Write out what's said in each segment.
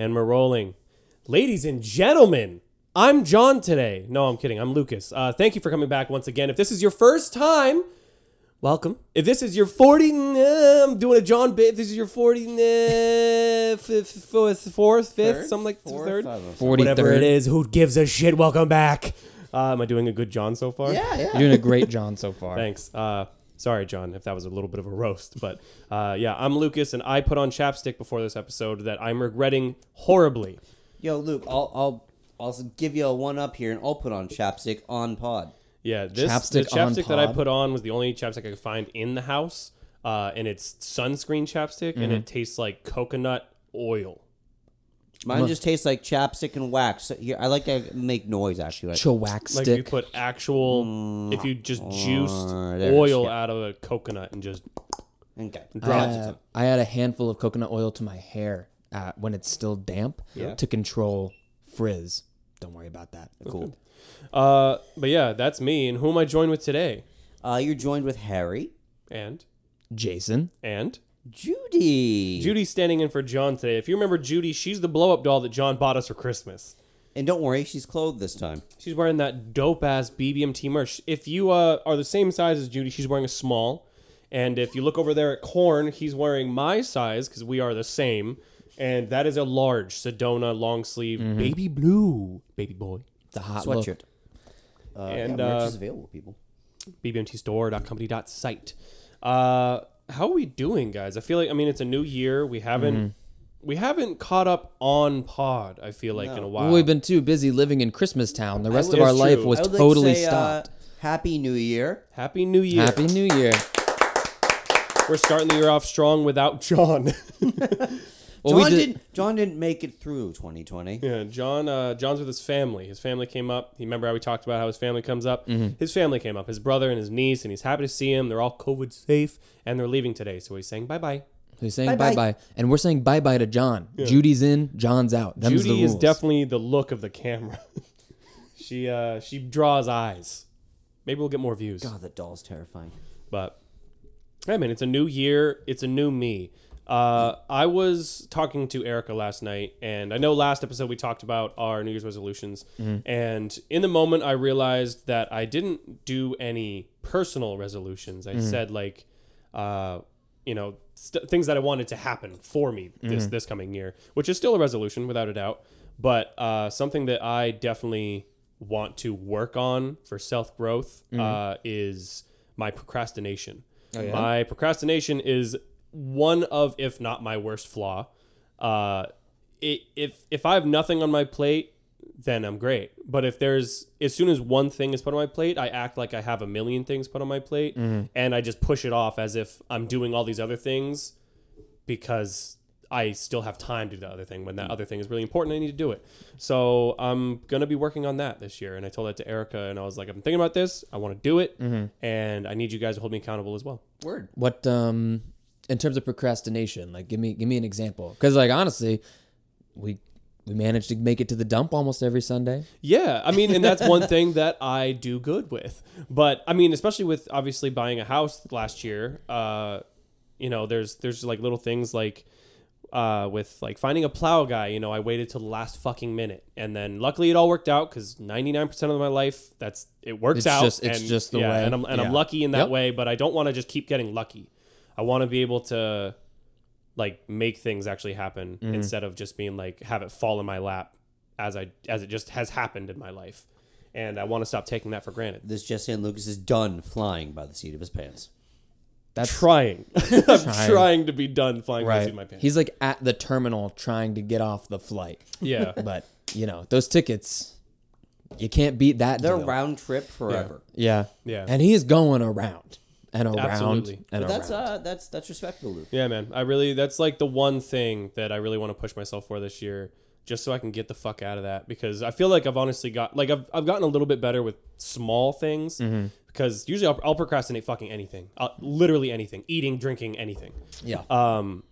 And we're rolling. Ladies and gentlemen, I'm John today. No, I'm kidding. I'm Lucas. Uh, thank you for coming back once again. If this is your first time, welcome. If this is your 40, uh, I'm doing a John bit. If this is your 40, uh, fifth, fourth, fourth, fifth, Third? something like Fourth? third. I don't know. 43rd. Whatever it is, who gives a shit? Welcome back. Uh, am I doing a good John so far? Yeah, yeah. You're doing a great John so far. Thanks. Uh, sorry, John, if that was a little bit of a roast, but uh, yeah, I'm Lucas, and I put on chapstick before this episode that I'm regretting horribly. Yo, Luke, I'll I'll I'll give you a one up here, and I'll put on chapstick on pod. Yeah, this Chapstick the chapstick that I put on was the only chapstick I could find in the house, uh, and it's sunscreen chapstick, and Mm-hmm. it tastes like coconut oil. Mine just tastes like chapstick and wax. Here, I like to make noise actually. Like, Chillax Like if you stick. put actual, if you just juiced Mm, there it is, oil yeah. out of a coconut and just okay. I dropped had, I had a handful of coconut oil to my hair uh, when it's still damp Yeah. to control frizz. Don't worry about that. Cool. Uh, but yeah, that's me. And who am I joined with today? Uh, you're joined with Harry, And Jason. and Judy, Judy's standing in for John today. If you remember Judy, she's the blow up doll that John bought us for Christmas. and don't worry, she's clothed this time. She's wearing that dope ass BBMT merch. If you uh, are the same size as Judy, she's wearing a small. And if you look over there at Corn, he's wearing my size because we are the same. And that is a large Sedona long sleeve baby blue baby boy. The hot. Sweatshirt. Uh, And, yeah, merch uh, is available, people. bbmtstore.company.site. Uh, how are we doing, guys? I feel like I mean it's a new year. We haven't we haven't caught up on pod. I feel like in a while. Well, we've been too busy living in Christmas Town. The rest of our It's life true. was totally like to say, stopped. Uh, Happy New Year. Happy New Year. Happy New Year. We're starting the year off strong without John. Well, we John did- did, John didn't make it through 2020. Yeah, John. Uh, John's with his family. His family came up. You remember how we talked about how his family comes up? His family came up. His brother and his niece, and he's happy to see him. They're all COVID safe, and they're leaving today. So he's saying bye bye. He's saying Bye-bye. bye bye, and we're saying bye bye to John. Judy's in, John's out. Them's Judy is rules. definitely the look of the camera. she uh, she draws eyes. Maybe we'll get more views. God, that doll's terrifying. But I mean, it's a new year. It's a new me. Uh, I was talking to Erica last night, and I know last episode we talked about our New Year's resolutions. And in the moment, I realized that I didn't do any personal resolutions. I said like, uh, you know, st- things that I wanted to happen for me this this coming year, which is still a resolution without a doubt. But uh, something that I definitely want to work on for self growth uh, is my procrastination. My procrastination is one of, if not my worst flaw. Uh, it, if if I have nothing on my plate, then I'm great. But if there's as soon as one thing is put on my plate, I act like I have a million things put on my plate, and I just push it off as if I'm doing all these other things because I still have time to do the other thing when that other thing is really important. I need to do it. So I'm gonna be working on that this year. And I told that to Erica, and I was like, I'm thinking about this. I want to do it, and I need you guys to hold me accountable as well. Word. What um in terms of procrastination? Like give me give me an example. Cuz like honestly, we we managed to make it to the dump almost every Sunday. Yeah, I mean, and that's one thing that I do good with. But I mean, especially with obviously buying a house last year, uh, you know, there's there's like little things like uh, with like finding a plow guy. You know, I waited till the last fucking minute, and then luckily it all worked out because 99 percent of my life that's it works It's out. just- it's and, just the yeah, way. and I'm and Yeah. I'm lucky in that Yep. way. But I don't want to just keep getting lucky. I want to be able to like make things actually happen Mm-hmm. instead of just being like have it fall in my lap as I as it just has happened in my life. And I want to stop taking that for granted. This just and Lucas is done flying by the seat of his pants. That's Trying. I'm Trying. trying to be done flying by the seat of my pants. He's like at the terminal trying to get off the flight. yeah. But, you know, those tickets you can't beat that They're deal. round trip forever. Yeah. Yeah. And he is going around and around Absolutely. and But that's around. uh that's that's respectable, Luke. Yeah, man. I really that's like the one thing that I really want to push myself for this year, just so I can get the fuck out of that. Because I feel like I've honestly got like I've I've gotten a little bit better with small things. Mm-hmm. Because usually I'll, I'll procrastinate fucking anything, uh, literally anything, eating, drinking, anything. yeah. Um,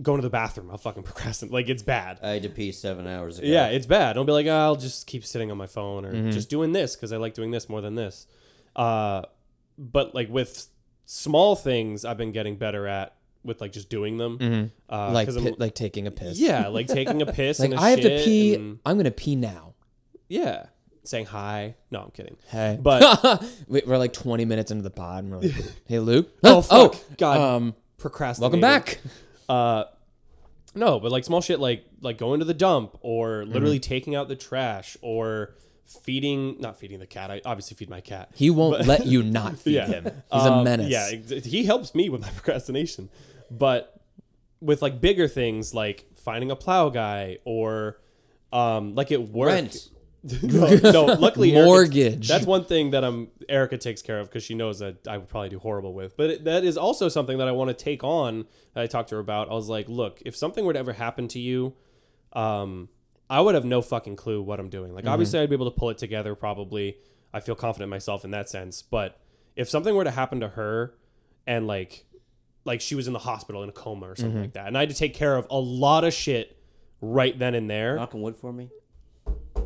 going to the bathroom, I'll fucking procrastinate. Like it's bad. I had to pee seven hours ago. Yeah, it's bad. Don't be like, oh, I'll just keep sitting on my phone or Mm-hmm. just doing this because I like doing this more than this. Uh, but like with small things, I've been getting better at with like just doing them. Uh, like pi- like taking a piss. yeah, like taking a piss. Like and a I have to pee. and- I'm gonna pee now. yeah, saying hi. No, I'm kidding. Hey, But We- we're like 20 minutes into the pod, and we're like, "Hey, Luke." oh fuck, God, Um, procrastinating. welcome back. Uh, no, but like small shit, like like going to the dump or literally Mm-hmm. taking out the trash or feeding, not feeding the cat. I obviously feed my cat. He won't let you not feed Yeah. him. He's a Um, menace. Yeah, he helps me with my procrastination. But with like bigger things like finding a plow guy or um like it works. Rent. no, no, luckily Erica- Mortgage. that's one thing that I'm Erica takes care of because she knows that I would probably do horrible with. But it, that is also something that I want to take on. That I talked to her about. I was like, look, if something were to ever happen to you, um, I would have no fucking clue what I'm doing. Like, obviously, I'd be able to pull it together. Probably, I feel confident in myself in that sense. But if something were to happen to her, and like, like she was in the hospital in a coma or something like that, and I had to take care of a lot of shit right then and there. Knocking wood for me.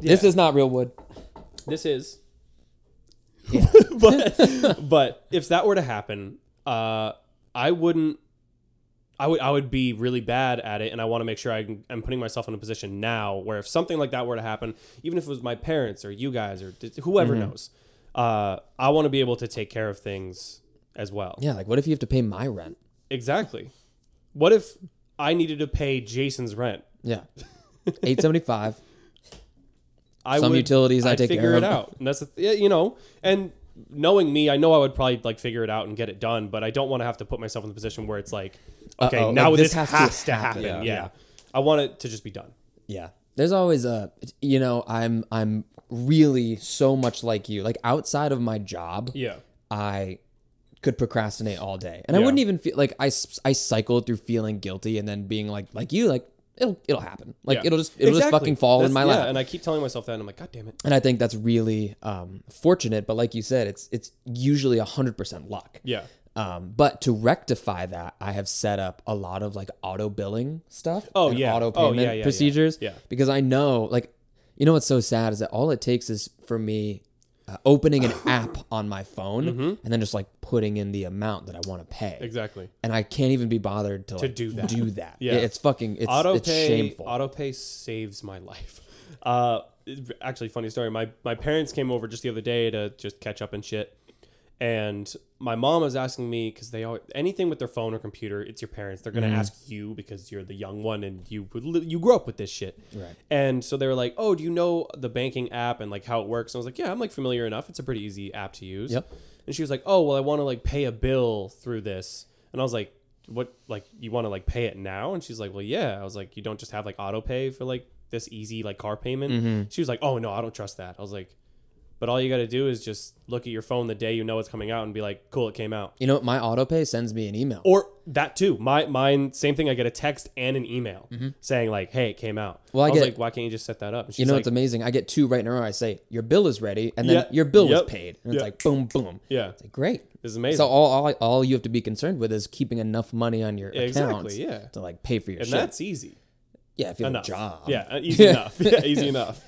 This is not real wood. This is. Yeah. but but if that were to happen, uh, I wouldn't. I would I would be really bad at it, and I want to make sure I can, I'm putting myself in a position now where if something like that were to happen, even if it was my parents or you guys or whoever knows, uh, I want to be able to take care of things as well. Yeah, like what if you have to pay my rent? Exactly. What if I needed to pay Jason's rent? Yeah, eight seventy five. I Some would, utilities I I'd take figure care it of. out, and that's yeah, you know, and knowing me, I know I would probably like figure it out and get it done, but I don't want to have to put myself in the position where it's like, okay, Uh-oh, now like, this, this has, has to to happen. Yeah. Yeah. I want it to just be done. Yeah. There's always a you know, I'm I'm really so much like you. Like outside of my job, Yeah, I could procrastinate all day. And I wouldn't even feel like I s- I cycled through feeling guilty and then being like like you like it'll it'll happen. Like Yeah. it'll just it'll just fucking fall in That's- my yeah, lap. and I keep telling myself that, and I'm like, God damn it. And I think that's really um, fortunate, but like you said, it's it's usually 100% luck. Yeah, Um, but to rectify that, I have set up a lot of like auto billing stuff. Oh, yeah. auto Oh, payment yeah, yeah, yeah. procedures. Yeah. Because I know, like, you know what's so sad is that all it takes is for me uh, opening an app on my phone and then just like putting in the amount that I want to pay. Mm-hmm. exactly. And I can't even be bothered to, like, do that. Do that. Yeah. It's fucking. It's, auto it's pay, shameful. auto pay saves my life. Uh, actually, funny story. My my parents came over just the other day to just catch up and shit, and my mom was asking me because they always, anything with their phone or computer, it's your parents. They're gonna ask you because you're the young one and you you grew up with this shit. Right. And so they were like, "Oh, do you know the banking app and like how it works?" And I was like, "Yeah, I'm like familiar enough. It's a pretty easy app to use." Yep. And she was like, "Oh, well, I want to like pay a bill through this." And I was like, "What? Like you want to like pay it now?" And she's like, "Well, yeah." I was like, "You don't just have like auto pay for like this easy like car payment?" Mm-hmm. She was like, "Oh no, I don't trust that." I was like, "But all you got to do is just look at your phone the day you know it's coming out and be like, "Cool, it came out." you know, my auto pay sends me an email. Or that too. My mine same thing. I get a text and an email saying like, "Hey, it came out." Mm-hmm. Well, I I, was get- like, "Why can't you just set that up?" You know like, what's amazing? I get two right in a row. I say your bill is ready, and then Yeah. your bill Yep. was paid, and it's like boom, boom. "Yeah, It's like great. this is amazing." So all, all all you have to be concerned with is keeping enough money on your Exactly, accounts yeah. to like pay for your shit. and shit. that's easy. Yeah, if you have enough. a job. Yeah, uh, easy enough. Yeah, easy enough.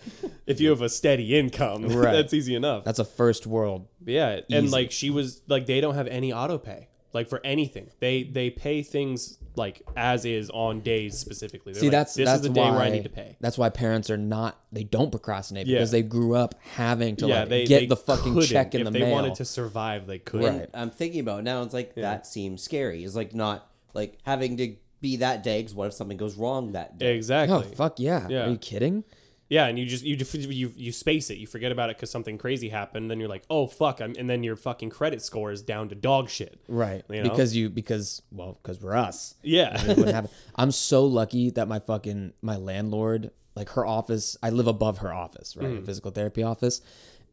If you have a steady income, Right. that's easy enough. that's a first world. yeah, and like she was like they don't have any auto pay like for anything. They they pay things like as is on days specifically. They're See, like, that's this that's is the why day where I need to pay. That's why parents are not. They don't procrastinate Yeah. because they grew up having to yeah, like they get they the fucking check in if the they mail. They wanted to survive, they could. Right. I'm thinking about it now. It's like that seems scary. It's like not like having to be that day. Because what if something goes wrong that day? Exactly. oh fuck yeah. Yeah. Are you kidding? Yeah, and you just you you you space it. You forget about it because something crazy happened. Then you're like, oh fuck, I'm, and then your fucking credit score is down to dog shit. Right. You know? Because you because well because we're us. Yeah. it wouldn't. I'm so lucky that my fucking my landlord, like her office, I live above her office, right? Mm. Her physical therapy office.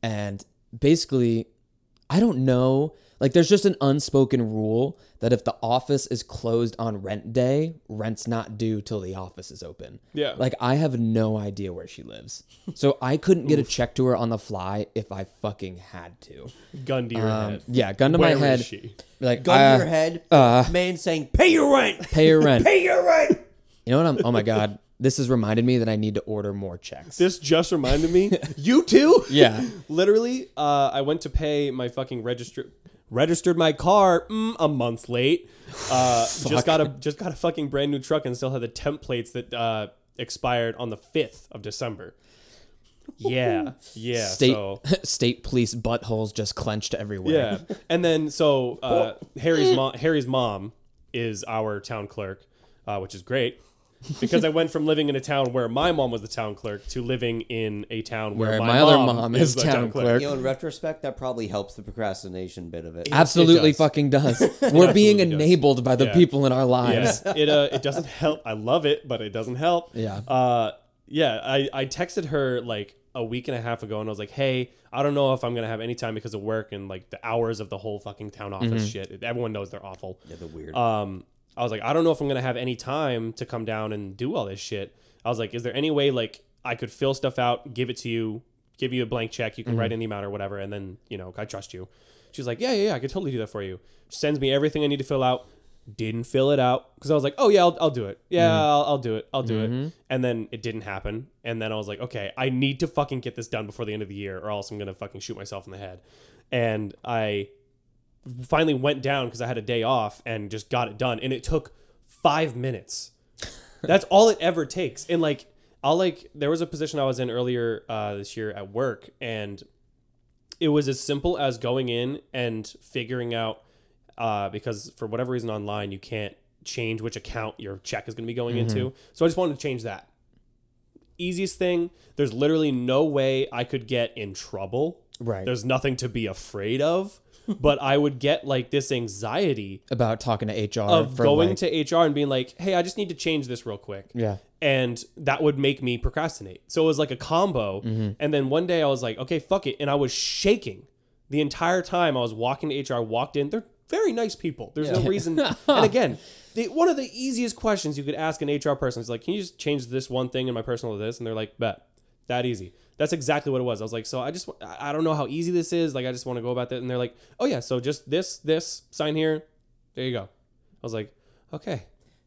And basically, I don't know. Like there's just an unspoken rule that if the office is closed on rent day, rent's not due till the office is open. Yeah. Like I have no idea where she lives. So I couldn't get a check to her on the fly if I fucking had to. Gun to your Um, head. yeah, gun to Where my is head. she? Like Gun uh, to your head. uh, man saying, "Pay your rent. pay your rent. Pay your rent." You know what I'm? Oh my god, this has reminded me that I need to order more checks. This just reminded me. you too? Yeah. Literally, uh, I went to pay my fucking register Registered my car mm, a month late. Uh, just got a just got a fucking brand new truck and still had the templates that uh, expired on the fifth of December. Yeah, yeah. State so state police buttholes just clenched everywhere. yeah, and then so uh, Harry's mom, Harry's mom is our town clerk, uh, which is great because I went from living in a town where my mom was the town clerk to living in a town where, Where my, my other mom, mom is, is the town clerk. You know, in retrospect, that probably helps the procrastination bit of it. Absolutely does. fucking does. We're being absolutely does. enabled by the Yeah. people in our Yeah, lives. it uh, it doesn't help. I love it, but it doesn't help. Yeah. Uh, yeah. I I texted her like a week and a half ago, and I was like, hey, I don't know if I'm gonna have any time because of work and like the hours of the whole fucking town office shit. Everyone knows they're awful. Yeah, the weird. um, I was like, I don't know if I'm gonna have any time to come down and do all this shit. I was like, is there any way like I could fill stuff out, give it to you, give you a blank check, you can write mhm. an amount or whatever, and then you know I trust you. She's like, yeah, yeah, yeah, I could totally do that for you. She sends me everything I need to fill out. Didn't fill it out because I was like, oh yeah, I'll, I'll do it. Yeah, mm-hmm. I'll, I'll do it. I'll do it. Mm-hmm. And then it didn't happen. And then I was like, okay, I need to fucking get this done before the end of the year, or else I'm gonna fucking shoot myself in the head. And I finally went down because I had a day off and just got it done. And it took five minutes. That's all it ever takes. And like, I'll like, there was a position I was in earlier uh, this year at work, and it was as simple as going in and figuring out uh, because for whatever reason online you can't change which account your check is going to be going into. So I just wanted to change that. Easiest thing. There's literally no way I could get in trouble. Right. There's nothing to be afraid of. But I would get like this anxiety About talking to HR of for going like, to HR and being like, "Hey, I just need to change this real quick." Yeah. And that would make me procrastinate. So it was like a combo. Mm-hmm. And then one day I was like, "Okay, fuck it." And I was shaking the entire time I was walking to HR, walked in. They're very nice people. There's no reason. and again, the, one of the easiest questions you could ask an HR person is like, "Can you just change this one thing in my personal to this?" And they're like, "Bet." That easy. That's exactly what it was. I was like, so I just, I don't know how easy this is. Like, I just want to go about that. And they're like, oh yeah, so just this, this, sign here. There you go. I was like, okay.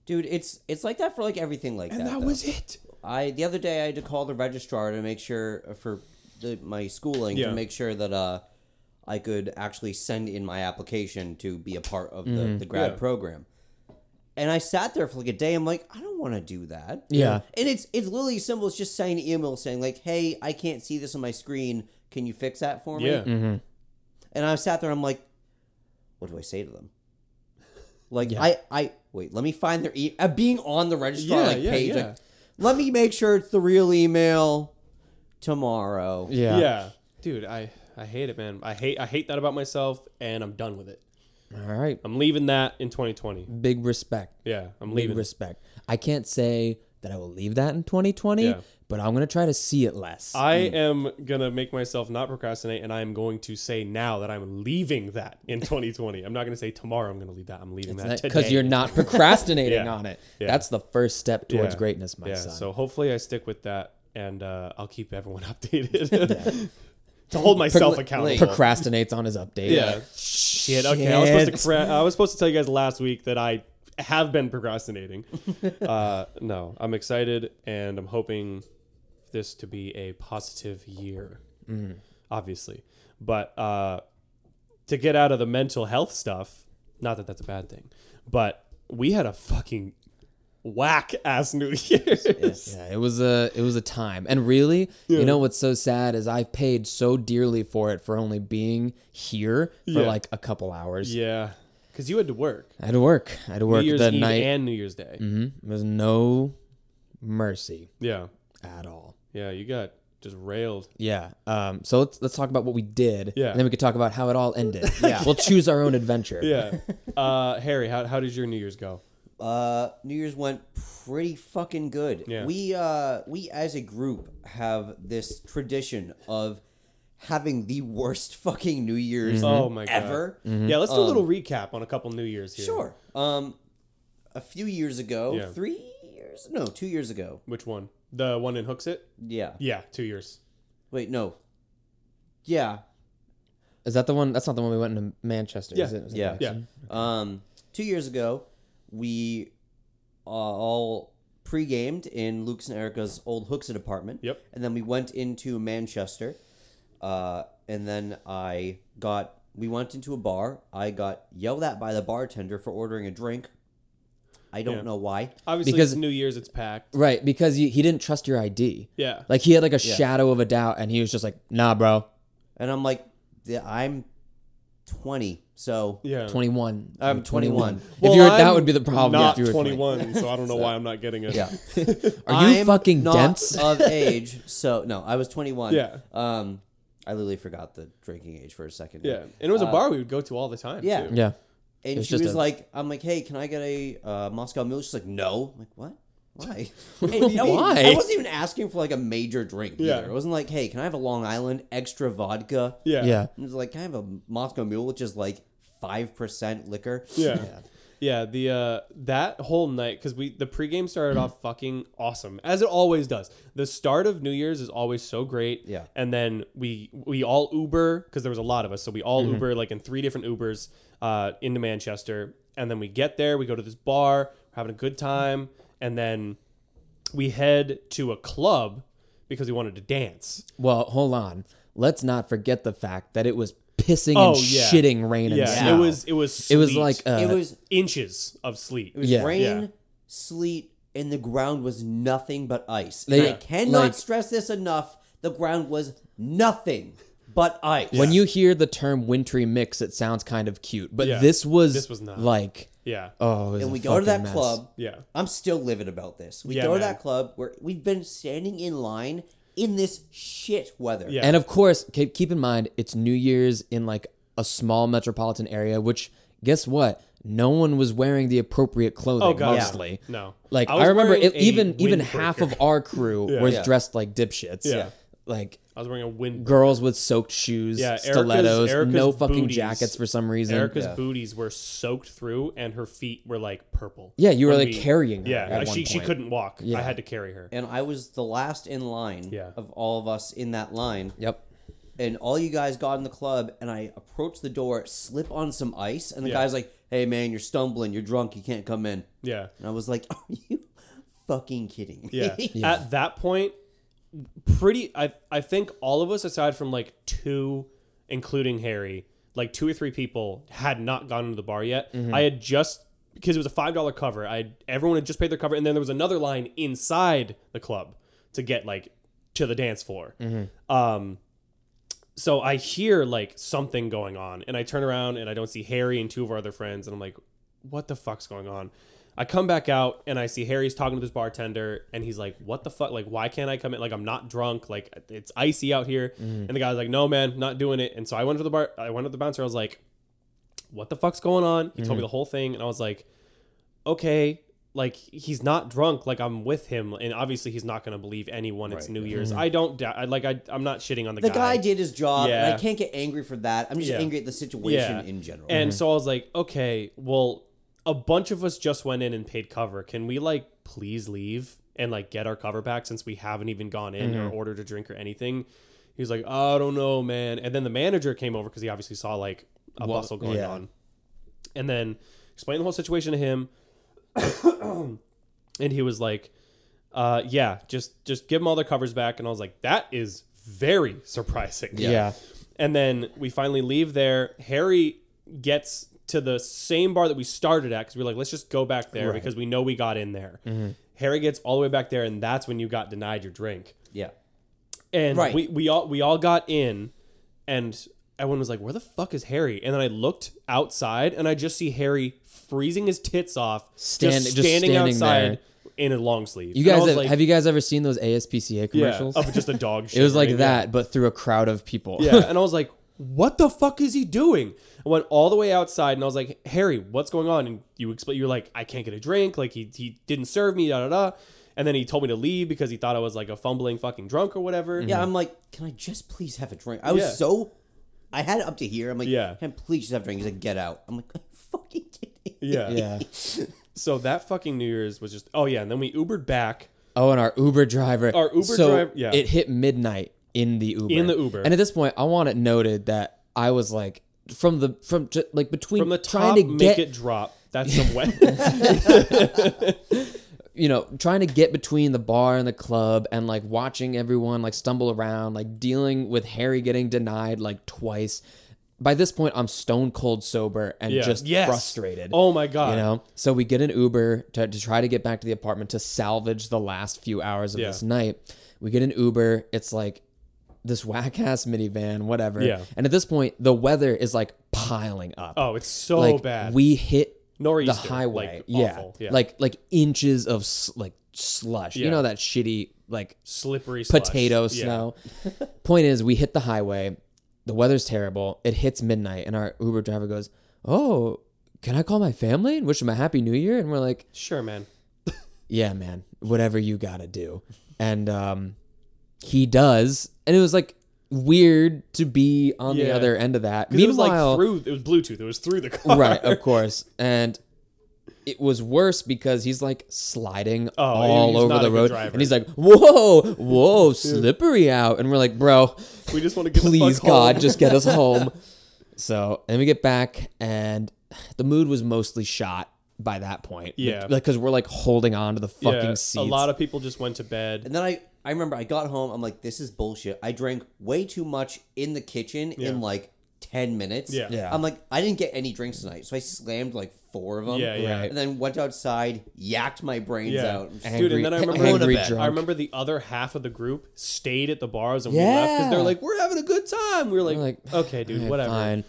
Dude, it's it's like that for like everything like And that. that though. was it. I the other day I had to call the registrar to make sure uh, for the, my schooling Yeah. to make sure that uh I could actually send in my application to be a part of the, the grad Yeah. program. And I sat there for like a day. I'm like, I don't want to do that. Yeah. And it's it's literally simple. It's just sending an email saying like, Hey, I can't see this on my screen. Can you fix that for me? Yeah. And I sat there. I'm like, what do I say to them? Like Yeah. I I wait. Let me find their e- uh, being on the registrar Yeah, like yeah, page. yeah. Like, let me make sure it's the real email tomorrow. Yeah. Yeah. Dude, I, I hate it, man. I hate, I hate that about myself and I'm done with it. All right. I'm leaving that in 2020. Big respect. Yeah. I'm leaving. Big respect. I can't say that I will leave that in 2020, Yeah. but I'm gonna try to see it less. I am gonna make myself not procrastinate, and I am going to say now that I'm leaving that in 2020. I'm not gonna say tomorrow I'm gonna leave that. I'm leaving that today. because you're not procrastinating Yeah. on it. Yeah. That's the first step towards Yeah. greatness, my yeah. son. So hopefully I stick with that, and uh, I'll keep everyone updated to hold myself Procra- accountable. Procrastinates on his update. Yeah. Shit. Okay. I was supposed to. Cra- I was supposed to tell you guys last week that I have been procrastinating. uh, no, I'm excited and I'm hoping this to be a positive year. Obviously, but uh, to get out of the mental health stuff, not that that's a bad thing, but we had a fucking whack ass New Year's. Yeah, it was a it was a time. And really, you know what's so sad is I've paid so dearly for it for only being here for Yeah. like a couple hours. Yeah, because you had to work. I had to work. I had to work New Year's the Eve night. and New Year's Day. Mm-hmm. There was no mercy Yeah, at all. yeah, you got just railed. Yeah. Um. So let's let's talk about what we did. Yeah. And then we could talk about how it all ended. yeah. We'll choose our own adventure. Yeah. Uh, Harry, how, how did your New Year's go? Uh, New Year's went pretty fucking good. Yeah. We uh we as a group have this tradition of having the worst fucking New Year's Oh my god. ever. Yeah, let's do a little recap on a couple New Year's here. Sure. Um, a few years ago, Yeah. three years? No, two years ago. Which one? The one in Hooksett? Yeah. Yeah, two years. Wait, no. Yeah. Is that the one? That's not the one we went into Manchester. Yeah. Is it? Is it Yeah. Yeah. Um, two years ago, we uh, all pre-gamed in Luke's and Erica's old Hooksett apartment. Yep. And then we went into Manchester, uh, and then I got we went into a bar. I got yelled at by the bartender for ordering a drink. I don't Yeah. know why. Obviously, Because- it's New Year's. It's packed. Right, because he, he didn't trust your ID. Yeah. Like he had like a shadow of a doubt, and he was just like, "Nah, bro, And I'm like, "Yeah, I'm 20, so Yeah. 21. I'm 21. if you're I'm that would be the problem. Not if you were 20. 21, so I don't know why I'm not getting it. yeah. Are you I'm fucking not dense? of age, so no, I was 21. Yeah. Um, I literally forgot the drinking age for a second. Yeah, and it was a bar we would go to all the time. yeah. too. Yeah. And It's she just was a- like, I'm like, hey, can I get a uh, Moscow Mule? She's like, no. I'm like, what? Why? And no, Why? I wasn't even asking for like a major drink Yeah. either. It wasn't like, hey, can I have a Long Island extra vodka? yeah, Yeah. It was like, can I have a Moscow Mule, which is like 5% liquor? Yeah. Yeah, the uh that whole night because we the pregame started off fucking awesome as it always does. The start of New Year's is always so great. Yeah. and then we we all Uber because there was a lot of us, so we all Uber like in three different Ubers uh into Manchester, and then we get there, we go to this bar, we're having a good time, and then we head to a club because we wanted to dance. Well, hold on. Let's not forget the fact that it was pissing Oh, and yeah. shitting rain and Yeah, snow. it was it was It was sleet. like uh, it was inches of sleet. it was Yeah. rain, Yeah. sleet, and the ground was nothing but ice. They- and I cannot like- stress this enough. The ground was nothing but ice. when you hear the term wintry mix, it sounds kind of cute, but Yeah. this was This was not. like Yeah, oh, it was and a we go to that mess. club. yeah. I'm still livid about this. We Yeah, go to man. that club where we've been standing in line in this shit weather. Yeah. And of course, keep, keep in mind it's New Year's in like a small metropolitan area, which guess what? No one was wearing the appropriate clothing Oh god, mostly. no. Like I, was remember it, even even half of our crew Yeah. was Yeah. dressed like dipshits. Yeah. Like I was wearing a wind. girls with soaked shoes, Yeah, Erica's- stilettos, Erica's no fucking booties- jackets for some reason. Erica's Yeah. booties were soaked through, and her feet were like purple. Yeah, you were When like carrying her Yeah, at she one she couldn't walk. Yeah. I had to carry her. And I was the last in line Yeah. of all of us in that line. Yep. And all you guys got in the club, and I approached the door, slip on some ice, and the Yeah. guy's like, "Hey man, you're stumbling, you're drunk, you can't come in." Yeah, And I was like, "Are you fucking kidding me?" yeah. At that point, pretty. I I think all of us, aside from like two, including Harry, like two or three people, had not gone into the bar yet. Mm-hmm. I had just because it was a five dollar cover. I everyone had just paid their cover, and then there was another line inside the club to get like to the dance floor. Mm-hmm. Um, so I hear like something going on, and I turn around and I don't see Harry and two of our other friends, and I'm like, "What the fuck's going on?" I come back out and I see Harry's talking to this bartender, and he's like, "What the fuck? Like, why can't I come in? Like, I'm not drunk. Like, it's icy out here." Mm-hmm. And the guy's like, "No, man, not doing it." And so I went to the bar. I went to the bouncer. I was like, "What the fuck's going on?" He told me mm-hmm. the whole thing, and I was like, "Okay." Like he's not drunk. Like I'm with him, and obviously he's not gonna believe anyone. It's New Year's. Mm-hmm. I don't. doubt I like. I. I'm not shitting on the, guy. The guy did his job, and Yeah. I can't get angry for that. I'm just Yeah. angry at the situation in general. And so I was like, okay, well, a bunch of us just went in and paid cover. Can we like please leave and like get our cover back since we haven't even gone in or ordered a drink or anything? He was like, I don't know, man. And then the manager came over because he obviously saw like a bustle going yeah. on, and then explained the whole situation to him. and he was like, uh, "Yeah, just just give them all their covers back." And I was like, "That is very surprising." Yeah. And then we finally leave there. Harry gets to the same bar that we started at because we are like, let's just go back there because we know we got in there. Mm-hmm. Harry gets all the way back there, and that's when you got denied your drink. yeah. And Right. we, we all we all got in, and everyone was like, "Where the fuck is Harry?" And then I looked outside, and I just see Harry freezing his tits off, Stand- just just standing, standing outside there. in a long sleeve. You guys have, like, have you guys ever seen those ASPCA yeah, commercials? of just a dog. it was like yeah. that, but through a crowd of people. Yeah, and I was like, "What the fuck is he doing?" I went all the way outside, and I was like, "Harry, what's going on?" And you explain, you're like, "I can't get a drink. Like he he didn't serve me." Da da da. And then he told me to leave because he thought I was like a fumbling fucking drunk or whatever. Yeah, mm-hmm. I'm like, can I just please have a drink? I was Yeah. so, I had it up to here. I'm like, Yeah. can I please just have a drink? He's like, get out. I'm like, are you fucking kidding? yeah, yeah. So that fucking New Year's was just oh yeah, and then we Ubered back. Oh, and our Uber driver. Our Uber so driver- yeah. It hit midnight in the Uber. In the Uber. And at this point, I want it noted that I was like, from the from ju- like between From the trying to make get it drop. That's some wet. you know trying to get between the bar and the club and like watching everyone like stumble around like dealing with harry getting denied like twice by this point I'm stone cold sober and Yeah. just Yes. frustrated. Oh my god. You know, so we get an Uber to, to try to get back to the apartment to salvage the last few hours of Yeah. this night. We get an Uber. It's like this whack ass minivan, whatever. Yeah. And at this point, the weather is like piling up. Oh, it's so like bad. we hit Nor'easter, the highway. like, yeah. yeah. Like like inches of like slush. You know that shitty like slippery slush. potato Yeah. snow. Point is, we hit the highway. The weather's terrible. It hits midnight, and our Uber driver goes, "Oh, can I call my family and wish them a happy New Year?" And we're like, Sure, man. "Yeah, man, whatever you gotta do." And um, he does, and it was like weird to be on the Yeah. other end of that. 'Cause it was like Meanwhile, through it was Bluetooth. It was through the car. right, of course, and. It was worse because he's like sliding Oh, all he's over not the good road, driver. and he's like, "Whoa, whoa, slippery out!" And we're like, "Bro, We just want to get the please fuck God, home. just get us home. So then we get back, and the mood was mostly shot by that point. Yeah. like because we're like holding on to the fucking yeah, seats. A lot of people just went to bed. And then I, I remember I got home. I'm like, this is bullshit. I drank way too much in the kitchen Yeah. in like ten minutes. Yeah. Yeah. I'm like, I didn't get any drinks tonight, so I slammed like four of them. Yeah, yeah. Right. And then went outside, yacked my brains Yeah. out. Dude, and then I remember angry drunk. I remember the other half of the group stayed at the bars and we Yeah. left because they're like, "We're having a good time." We were like, We're like, "Okay, dude, "Eh, whatever." fine.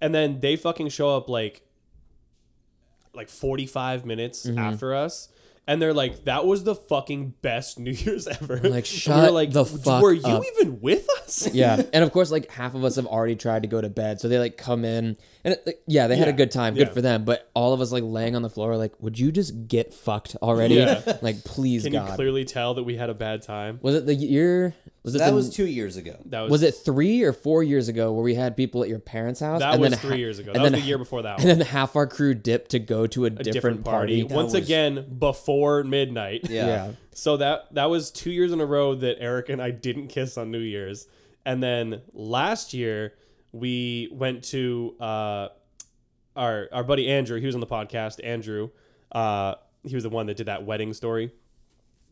And then they fucking show up like, like forty five minutes Mm-hmm. after us, and they're like, "That was the fucking best New Year's ever." like, we were "Shut like, the "W- fuck Were you up." even with us? Yeah, and of course, like half of us have already tried to go to bed, so they like come in, and like, yeah, they had a good time, good Yeah. for them. But all of us like laying on the floor, like, would you just get fucked already? Yeah. Like, please, Can God. you clearly tell that we had a bad time? was it the year? Was it that the, was two years ago. That was, was it three or four years ago where we had people at your parents' house? that and was then three ha- years ago. and That was then the year before that. And then half our crew dipped to go to a, A different, party. Once was- again, before midnight. Yeah. Yeah. So that that was two years in a row that Eric and I didn't kiss on New Year's, and then last year we went to uh, our our buddy Andrew. He was on the podcast. Andrew, uh, he was the one that did that wedding story.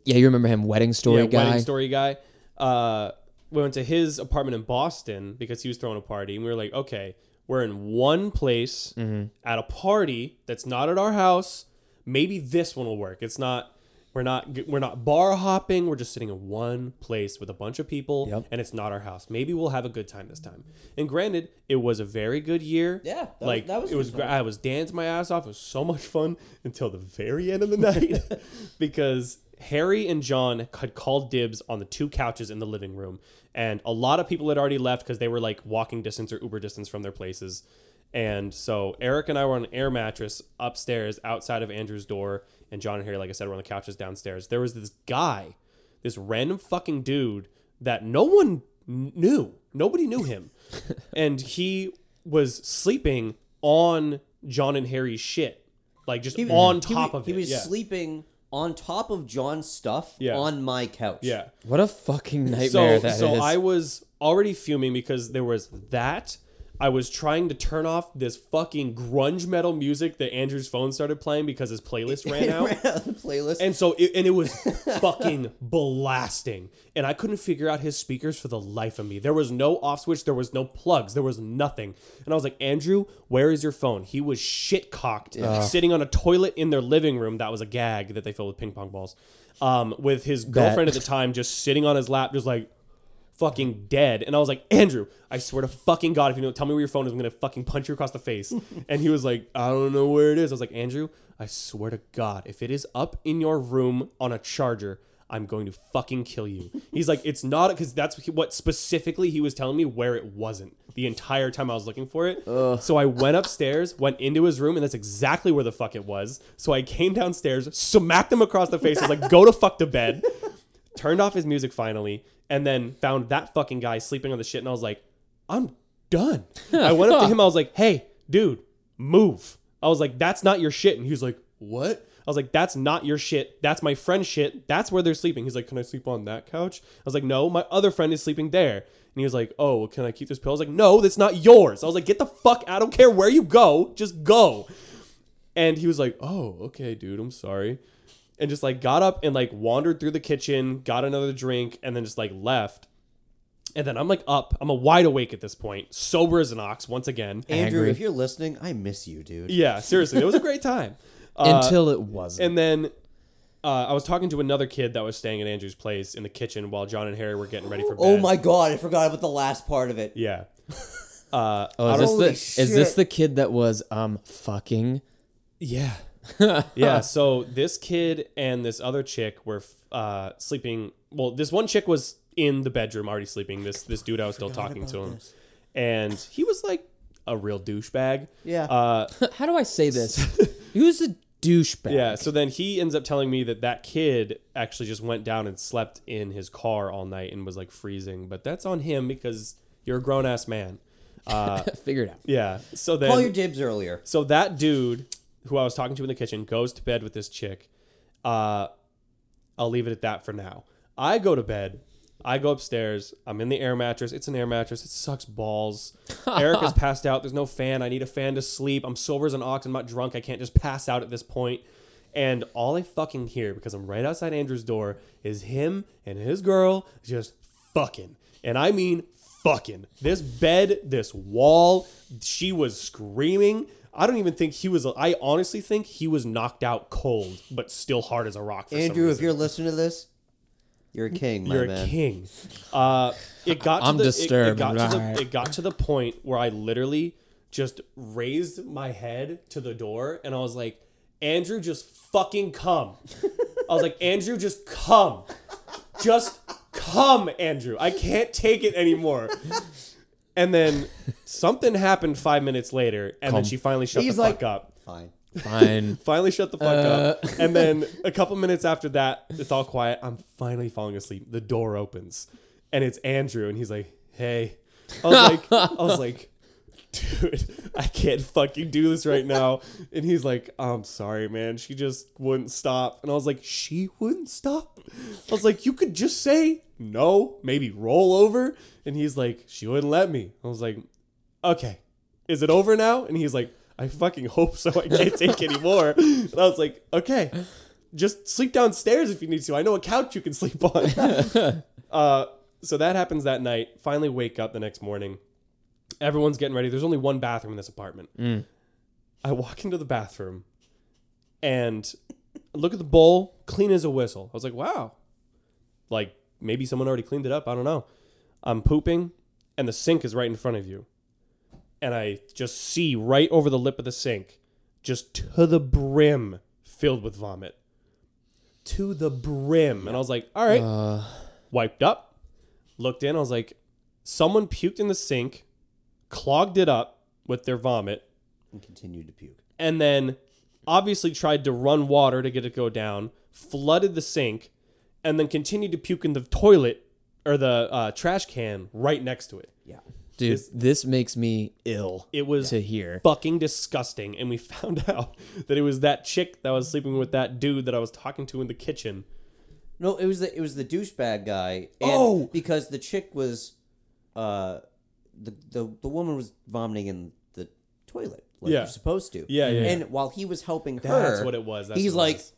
Yeah, you remember him, wedding story yeah, guy. wedding story guy. Uh, we went to his apartment in Boston because he was throwing a party, and we were like, okay, we're in one place Mm-hmm. at a party that's not at our house. Maybe this one will work. It's not. We're not. We're not bar hopping. We're just sitting in one place with a bunch of people, Yep. and it's not our house. Maybe we'll have a good time this time. And granted, it was a very good year. Yeah, that was- like that was it was. good Gra- time. I was dancing my ass off. It was so much fun until the very end of the night because Harry and John had called dibs on the two couches in the living room, and a lot of people had already left because they were like walking distance or Uber distance from their places. And so Eric and I were on an air mattress upstairs outside of Andrew's door, and John and Harry, like I said, were on the couches downstairs. There was this guy, this random fucking dude that no one knew. Nobody knew him. and he was sleeping on John and Harry's shit. Like just he, on top wa- of he it. was yeah. sleeping on top of John's stuff Yeah. on my couch. Yeah. What a fucking nightmare So that is. so I was already fuming because there was that. I was trying to turn off this fucking grunge metal music that Andrew's phone started playing because his playlist ran out. ran out the playlist. And so it, and it was fucking blasting. And I couldn't figure out his speakers for the life of me. There was no off switch, there was no plugs, there was nothing. And I was like, "Andrew, where is your phone?" He was shit cocked sitting on a toilet in their living room that was a gag that they filled with ping pong balls. Um, with his girlfriend at the time just sitting on his lap just like fucking dead. And I was like, Andrew, I swear to fucking God, if you don't tell me where your phone is, I'm gonna fucking punch you across the face. and he was like, I don't know where it is. I was like, Andrew, I swear to God, if it is up in your room on a charger, I'm going to fucking kill you. He's like, it's not because that's what specifically he was telling me where it wasn't the entire time I was looking for it. So I went upstairs, went into his room, and that's exactly where the fuck it was. So I came downstairs, smacked him across the face. I was like, go to fuck to bed turned off his music finally, and then found that fucking guy sleeping on the shit, and I was like, I'm done. I went up to him, I was like, hey, dude, move. I was like, that's not your shit. And he was like, what? I was like, that's not your shit. That's my friend's shit. That's where they're sleeping. He's like, can I sleep on that couch? I was like, no, my other friend is sleeping there. And he was like, oh, well, can I keep this pill? I was like, no, that's not yours. I was like, get the fuck out. I don't care where you go. Just go. And he was like, "Oh, okay, dude, I'm sorry." And just like got up and like wandered through the kitchen, got another drink, and then just like left. And then I'm like up. I'm a wide awake at this point, sober as an ox once again. Andrew, Angry. if you're listening, I miss you, dude. Yeah, seriously, it was a great time. Uh, Until it wasn't. and then uh, I was talking to another kid that was staying at Andrew's place in the kitchen while John and Harry were getting ready for bed. Oh my god, I forgot about the last part of it. Yeah. Uh, oh, is this, the, is this the kid that was um fucking? Yeah. yeah. So this kid and this other chick were uh, sleeping. Well, this one chick was in the bedroom already sleeping. This this dude I was still talking to him, this. and he was like a real douchebag. Yeah. Uh, How do I say this? Who's a douchebag? yeah. So then he ends up telling me that that kid actually just went down and slept in his car all night and was like freezing. But that's on him because you're a grown ass man. Uh, Figure it out. yeah. So then Call your dibs earlier. So that dude who I was talking to in the kitchen goes to bed with this chick. Uh, I'll leave it at that for now. I go to bed. I go upstairs. I'm in the air mattress. It's an air mattress. It sucks balls. Erica's passed out. There's no fan. I need a fan to sleep. I'm sober as an ox. I'm not drunk. I can't just pass out at this point. And all I fucking hear, because I'm right outside Andrew's door, is him and his girl just fucking. And I mean fucking. This bed, this wall, she was screaming. I don't even think he was. I honestly think he was knocked out cold, but still hard as a rock. For some Andrew, if you're listening to this, you're a king, my You're man. a king. Uh, it got. I'm the, disturbed. It, got to the, it got to the point where I literally just raised my head to the door and I was like, Andrew, just fucking come. I was like, Andrew, just come. Just come, Andrew. I can't take it anymore. And then something happened five minutes later, and then she finally shut He's the like- fuck up Fine. Fine. finally shut the fuck up. Uh. And then a couple minutes after that, it's all quiet. I'm finally falling asleep. The door opens, and it's Andrew, and he's like, "Hey." I was like, I was like, dude, I can't fucking do this right now. And he's like, I'm sorry, man. She just wouldn't stop. And I was like, she wouldn't stop. I was like, you could just say no, maybe roll over. And he's like, she wouldn't let me. I was like, okay, is it over now? And he's like, I fucking hope so. I can't take anymore. And I was like, okay, just sleep downstairs if you need to. I know a couch you can sleep on. uh, so that happens that night. Finally, wake up the next morning. Everyone's getting ready. There's only one bathroom in this apartment. I walk into the bathroom and look at the bowl, clean as a whistle. I was like, wow. Like maybe someone already cleaned it up. I don't know. I'm pooping and the sink is right in front of you. And I just see right over the lip of the sink, just to the brim, filled with vomit. To the brim. And I was like, all right. Uh, Wiped up, looked in. I was like, someone puked in the sink, clogged it up with their vomit, And continued to puke. and then obviously tried to run water to get it to go down, flooded the sink, and then continued to puke in the toilet or the uh, trash can right next to it. Yeah. dude, this makes me ill It was to hear. fucking disgusting. And we found out that it was that chick that was sleeping with that dude that I was talking to in the kitchen. No, it was the it was the douchebag guy. And Oh! because the chick was, uh, the the the woman was vomiting in the toilet like Yeah. you're supposed to. Yeah, yeah, And yeah. while he was helping her, That's what it was. That's he's like, was.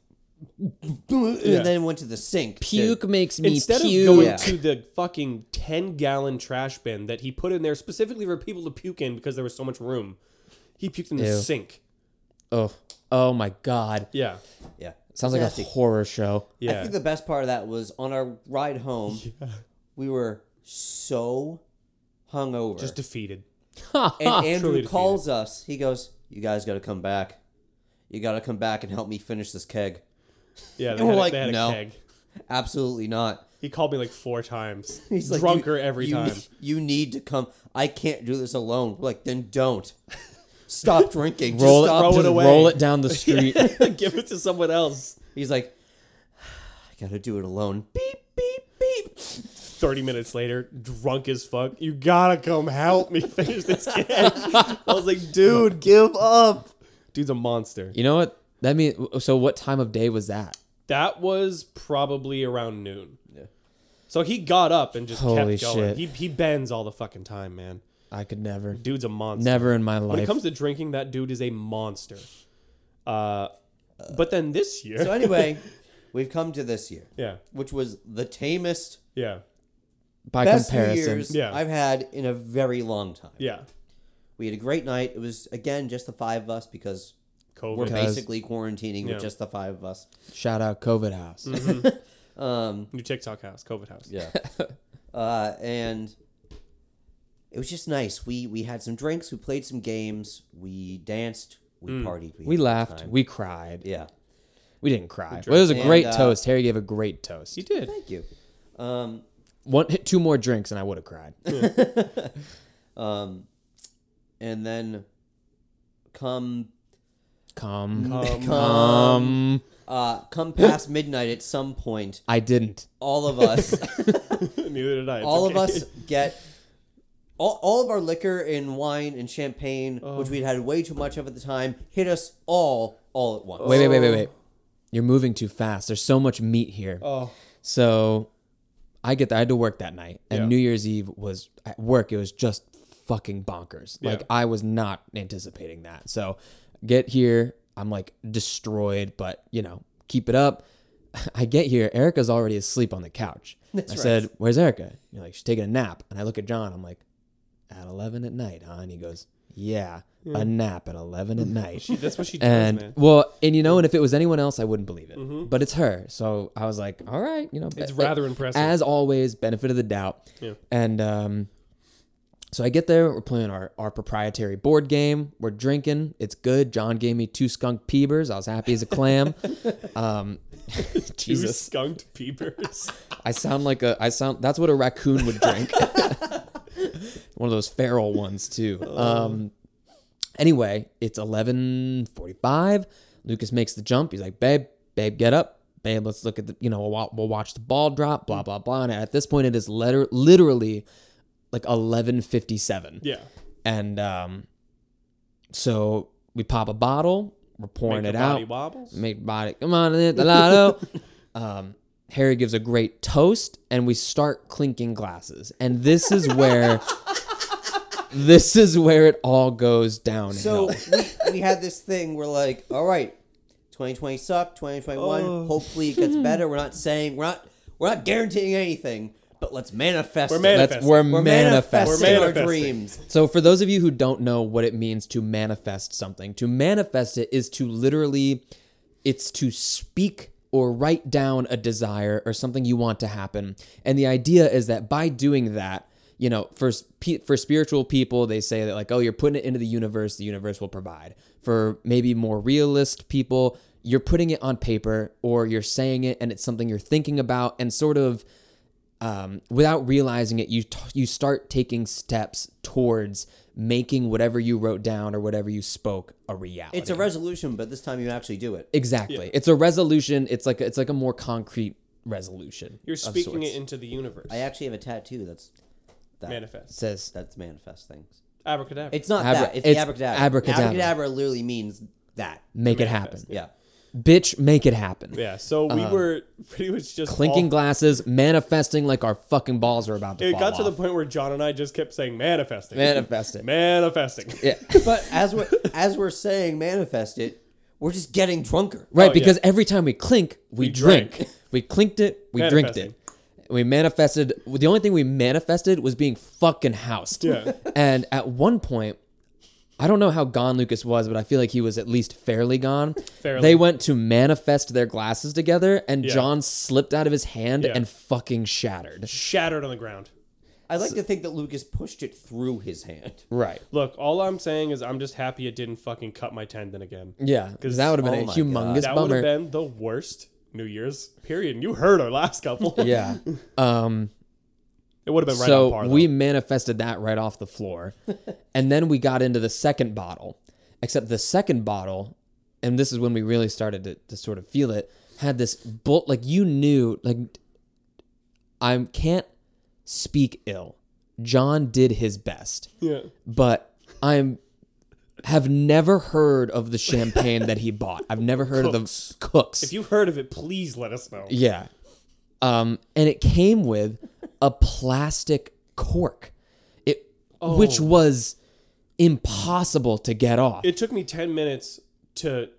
Yeah. and then went to the sink. to- Puke makes me Instead puke. of going Yeah. to the fucking 10 gallon trash bin that he put in there specifically for people to puke in because there was so much room, he puked in the Ew. sink. oh, oh my god. Yeah. yeah. Sounds like Nasty. a horror show. Yeah. I think the best part of that was on our ride home. We were so hungover. Just defeated. and Andrew Truly calls us. He goes, "You guys got to come back. You got to come back and help me finish this keg." Yeah. They And we're had, a- like, they had a no. keg. Absolutely not. He called me like four times. He's like, drunker "You- every you, time. You need to come. I can't do this alone. We're like, then don't. Stop drinking. Just Roll it, stop. throw it away. roll it down the street. Give it to someone else. He's like, I gotta do it alone. Beep beep beep. 30 minutes later, drunk as fuck. You gotta come help me finish this keg. I was like, dude, give up. Dude's a monster. you know what? That means so what time of day was that? That was probably around noon. Yeah. So he got up and just Holy kept going. shit. He, he bends all the fucking time, man. I could never. Dude's a monster. Never in my life. When it comes to drinking, that dude is a monster. Uh, but then this year, So anyway, we've come to this year, yeah, which was the tamest yeah, by Best New. Year's Yeah. I've had in a very long time. Yeah. We had a great night. It was again just the five of us because COVID. we're Because- basically quarantining Yeah. with just the five of us. Shout out COVID house. Um, New TikTok house, COVID house. yeah, uh, and it was just nice. We we had some drinks. We played some games. We danced. We partied. We had a good laughed. time. We cried. yeah. We didn't cry. Well, it was a And, great uh, toast. Harry gave a great toast. You did. Thank you. Um, One hit two more drinks and I would have cried. um, and then come Come, Um, come. uh, come past midnight at some point. I didn't. All of us, Neither did I. It's all of us get. All, all of our liquor and wine and champagne, which we'd had way too much of at the time, hit us all all at once. Wait, wait, wait, wait, wait. You're moving too fast. There's so much meat here. Oh. So I get that. I had to work that night. And Yeah. New Year's Eve was at work. It was just fucking bonkers. Like Yeah. I was not anticipating that. So get here. I'm like destroyed, but you know, keep it up. I get here. Erica's already asleep on the couch. I right. said, Where's Erica? You're like, She's taking a nap. And I look at John. I'm like, At 11 at night, huh? And he goes, Yeah, a nap at 11 at night. That's what she does, And man. well, and you know, and if it was anyone else, I wouldn't believe it. But it's her, so I was like, all right, you know, It's be- rather impressive. As always, benefit of the doubt. Yeah. And um, so I get there. We're playing our our proprietary board game. We're drinking. It's good. John gave me two skunk peebers. I was happy as a clam. um, Two Jesus, skunked peepers. I sound like a. I sound. That's what a raccoon would drink. One of those feral ones too. Um. Anyway, it's eleven forty-five. Lucas makes the jump. He's like, "Babe, babe, get up, babe. Let's look at the. You know, we'll, we'll watch the ball drop. Blah blah blah." And at this point, it is letter literally like eleven fifty-seven. yeah. And um, so we pop a bottle. We're pouring Make it out. wobbles. Make body. Come on, the lotto. um, Harry gives a great toast, and we start clinking glasses. And this is where, this is where it all goes downhill. So we, we had this thing. We're like, all right, 2020 sucked. 2021. Oh. Hopefully it gets better. We're not saying we're not we're not guaranteeing anything, but let's manifest. We're it. mani- That's we're, We're manifesting. manifesting, our manifesting. dreams. So, for those of you who don't know what it means to manifest something, to manifest it is to literally, it's to speak or write down a desire or something you want to happen. And the idea is that by doing that, you know, for for spiritual people, they say that like, oh, you're putting it into the universe, the universe will provide. For maybe more realist people, you're putting it on paper or you're saying it and it's something you're thinking about and sort of um, without realizing it, you t- you start taking steps towards making whatever you wrote down or whatever you spoke a reality. It's a resolution, but this time you actually do it. exactly. It's a resolution. It's like it's like a more concrete resolution. You're speaking it into the universe. I actually have a tattoo that's that. Manifest. says That's manifest things. Abracadabra. It's not Abra- that. It's, it's the abracadabra. abracadabra. Abracadabra literally means that. make it manifest. happen, Yeah. bitch. Make it happen. yeah. So we um, were pretty much just Clinking all- glasses, manifesting like our fucking balls are about to It fall got to the point where John and I just kept saying manifesting. Manifest it. Manifesting. Yeah. But as we're as we're saying manifest it, we're just getting drunker. Right, Oh, because yeah. every time we clink, we, We drink. drink. we clinked it, we drinked it. We manifested. The only thing we manifested was being fucking housed. Yeah. And at one point, I don't know how gone Lucas was, but I feel like he was at least fairly gone. Fairly. They went to manifest their glasses together, and Yeah. John slipped out of his hand Yeah. and fucking shattered. Shattered on the ground. I like to think that Lucas pushed it through his hand. Right. Look, all I'm saying is I'm just happy it didn't fucking cut my tendon again. Yeah, because that would have been oh a my humongous That would bummer. have been the worst New Year's period. And you heard our last couple. yeah. Um. It would have been right so on par. we manifested that right off the floor and then we got into the second bottle except the second bottle and this is when we really started to, to sort of feel it had this bolt like you knew like i can't speak ill john did his best yeah. but i'm have never heard of the champagne that he bought i've never heard Cooks. of the cooks If you've heard of it, please let us know. yeah. Um, and it came with a plastic cork, it which was impossible to get off. It took me 10 minutes to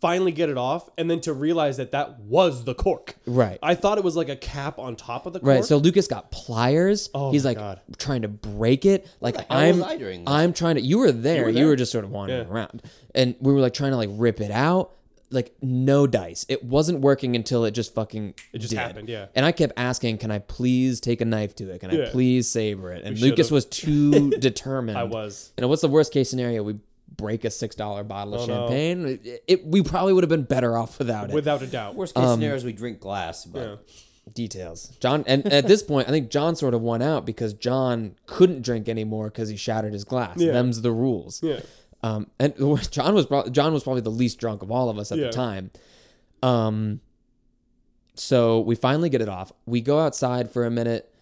finally get it off, and then to realize that that was the cork. Right. I thought it was like a cap on top of the cork. Right. So Lucas got pliers. Oh He's my like God. trying to break it. Like the hell I'm was I during this? I'm trying to you were there. You were, there? just sort of wandering Yeah. around. And we were like trying to like rip it out. Like no dice. It wasn't working until it just fucking It just happened, yeah. And I kept asking, Can I please take a knife to it? Can I please saber it? And We Lucas should've. was too determined. I was. You know, what's the worst case scenario? We break a six dollar bottle of Oh, no. champagne. It, it- we probably would have been better off without it. Without a doubt. Worst Um, case scenario is we drink glass, but Yeah. details. John, and at this point, I think John sort of won out because John couldn't drink anymore because he shattered his glass. Yeah. Them's the rules. Yeah. Um, and John was prob- John was probably the least drunk of all of us at Yeah. the time. Um, so we finally get it off. We go outside for a minute,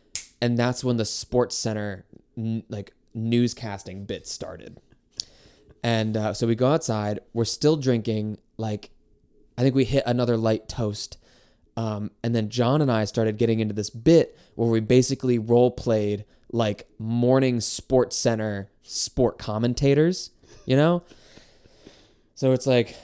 and that's when the Sports Center n- like newscasting bit started. And uh, so we go outside. We're still drinking. Like, I think we hit another light toast. Um, and then John and I started getting into this bit where we basically role played like morning sports center sport commentators, you know? So it's like,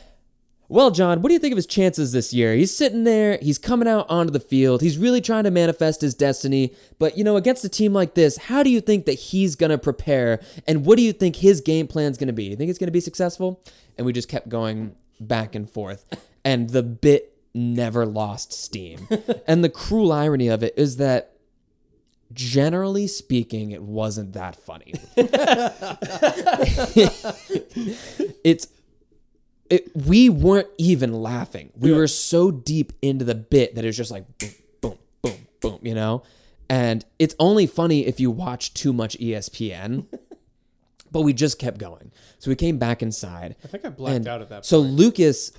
well, John, what do you think of his chances this year? He's sitting there, he's coming out onto the field, he's really trying to manifest his destiny. But, you know, against a team like this, how do you think that he's going to prepare? And what do you think his game plan's going to be? Do you think it's going to be successful? And we just kept going back and forth. And the bit never lost steam. and the cruel irony of it is that generally speaking, it wasn't that funny. it's it, we weren't even laughing. We were so deep into the bit that it was just like boom, boom, boom, boom, you know? And it's only funny if you watch too much ESPN. but we just kept going. So we came back inside. I think I blacked out at that point. so Lucas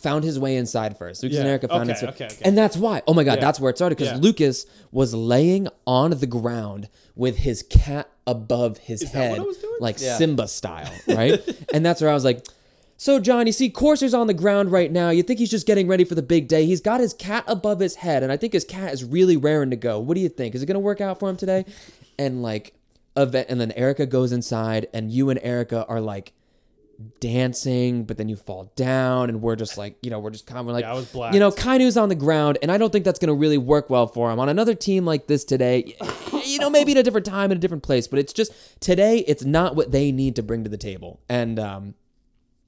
found his way inside first. Lucas and Erica found Okay, it. okay, okay. And that's why. Oh my God, Yeah. that's where it started. Because Yeah. Lucas was laying on the ground with his cat above his that head, what I was doing? like Yeah. Simba style, right? and that's where I was like, so John, you see, Corsair's on the ground right now. You think he's just getting ready for the big day? He's got his cat above his head, and I think his cat is really raring to go. What do you think? Is it gonna work out for him today? And like, event, and then Erica goes inside, and you and Erica are like dancing, but then you fall down, and we're just like, you know, we're just kind of like, Yeah, I was you know, blacked. Kainu's on the ground, and I don't think that's going to really work well for him on another team like this today. You know, maybe at a different time in a different place, but it's just today, it's not what they need to bring to the table, and um,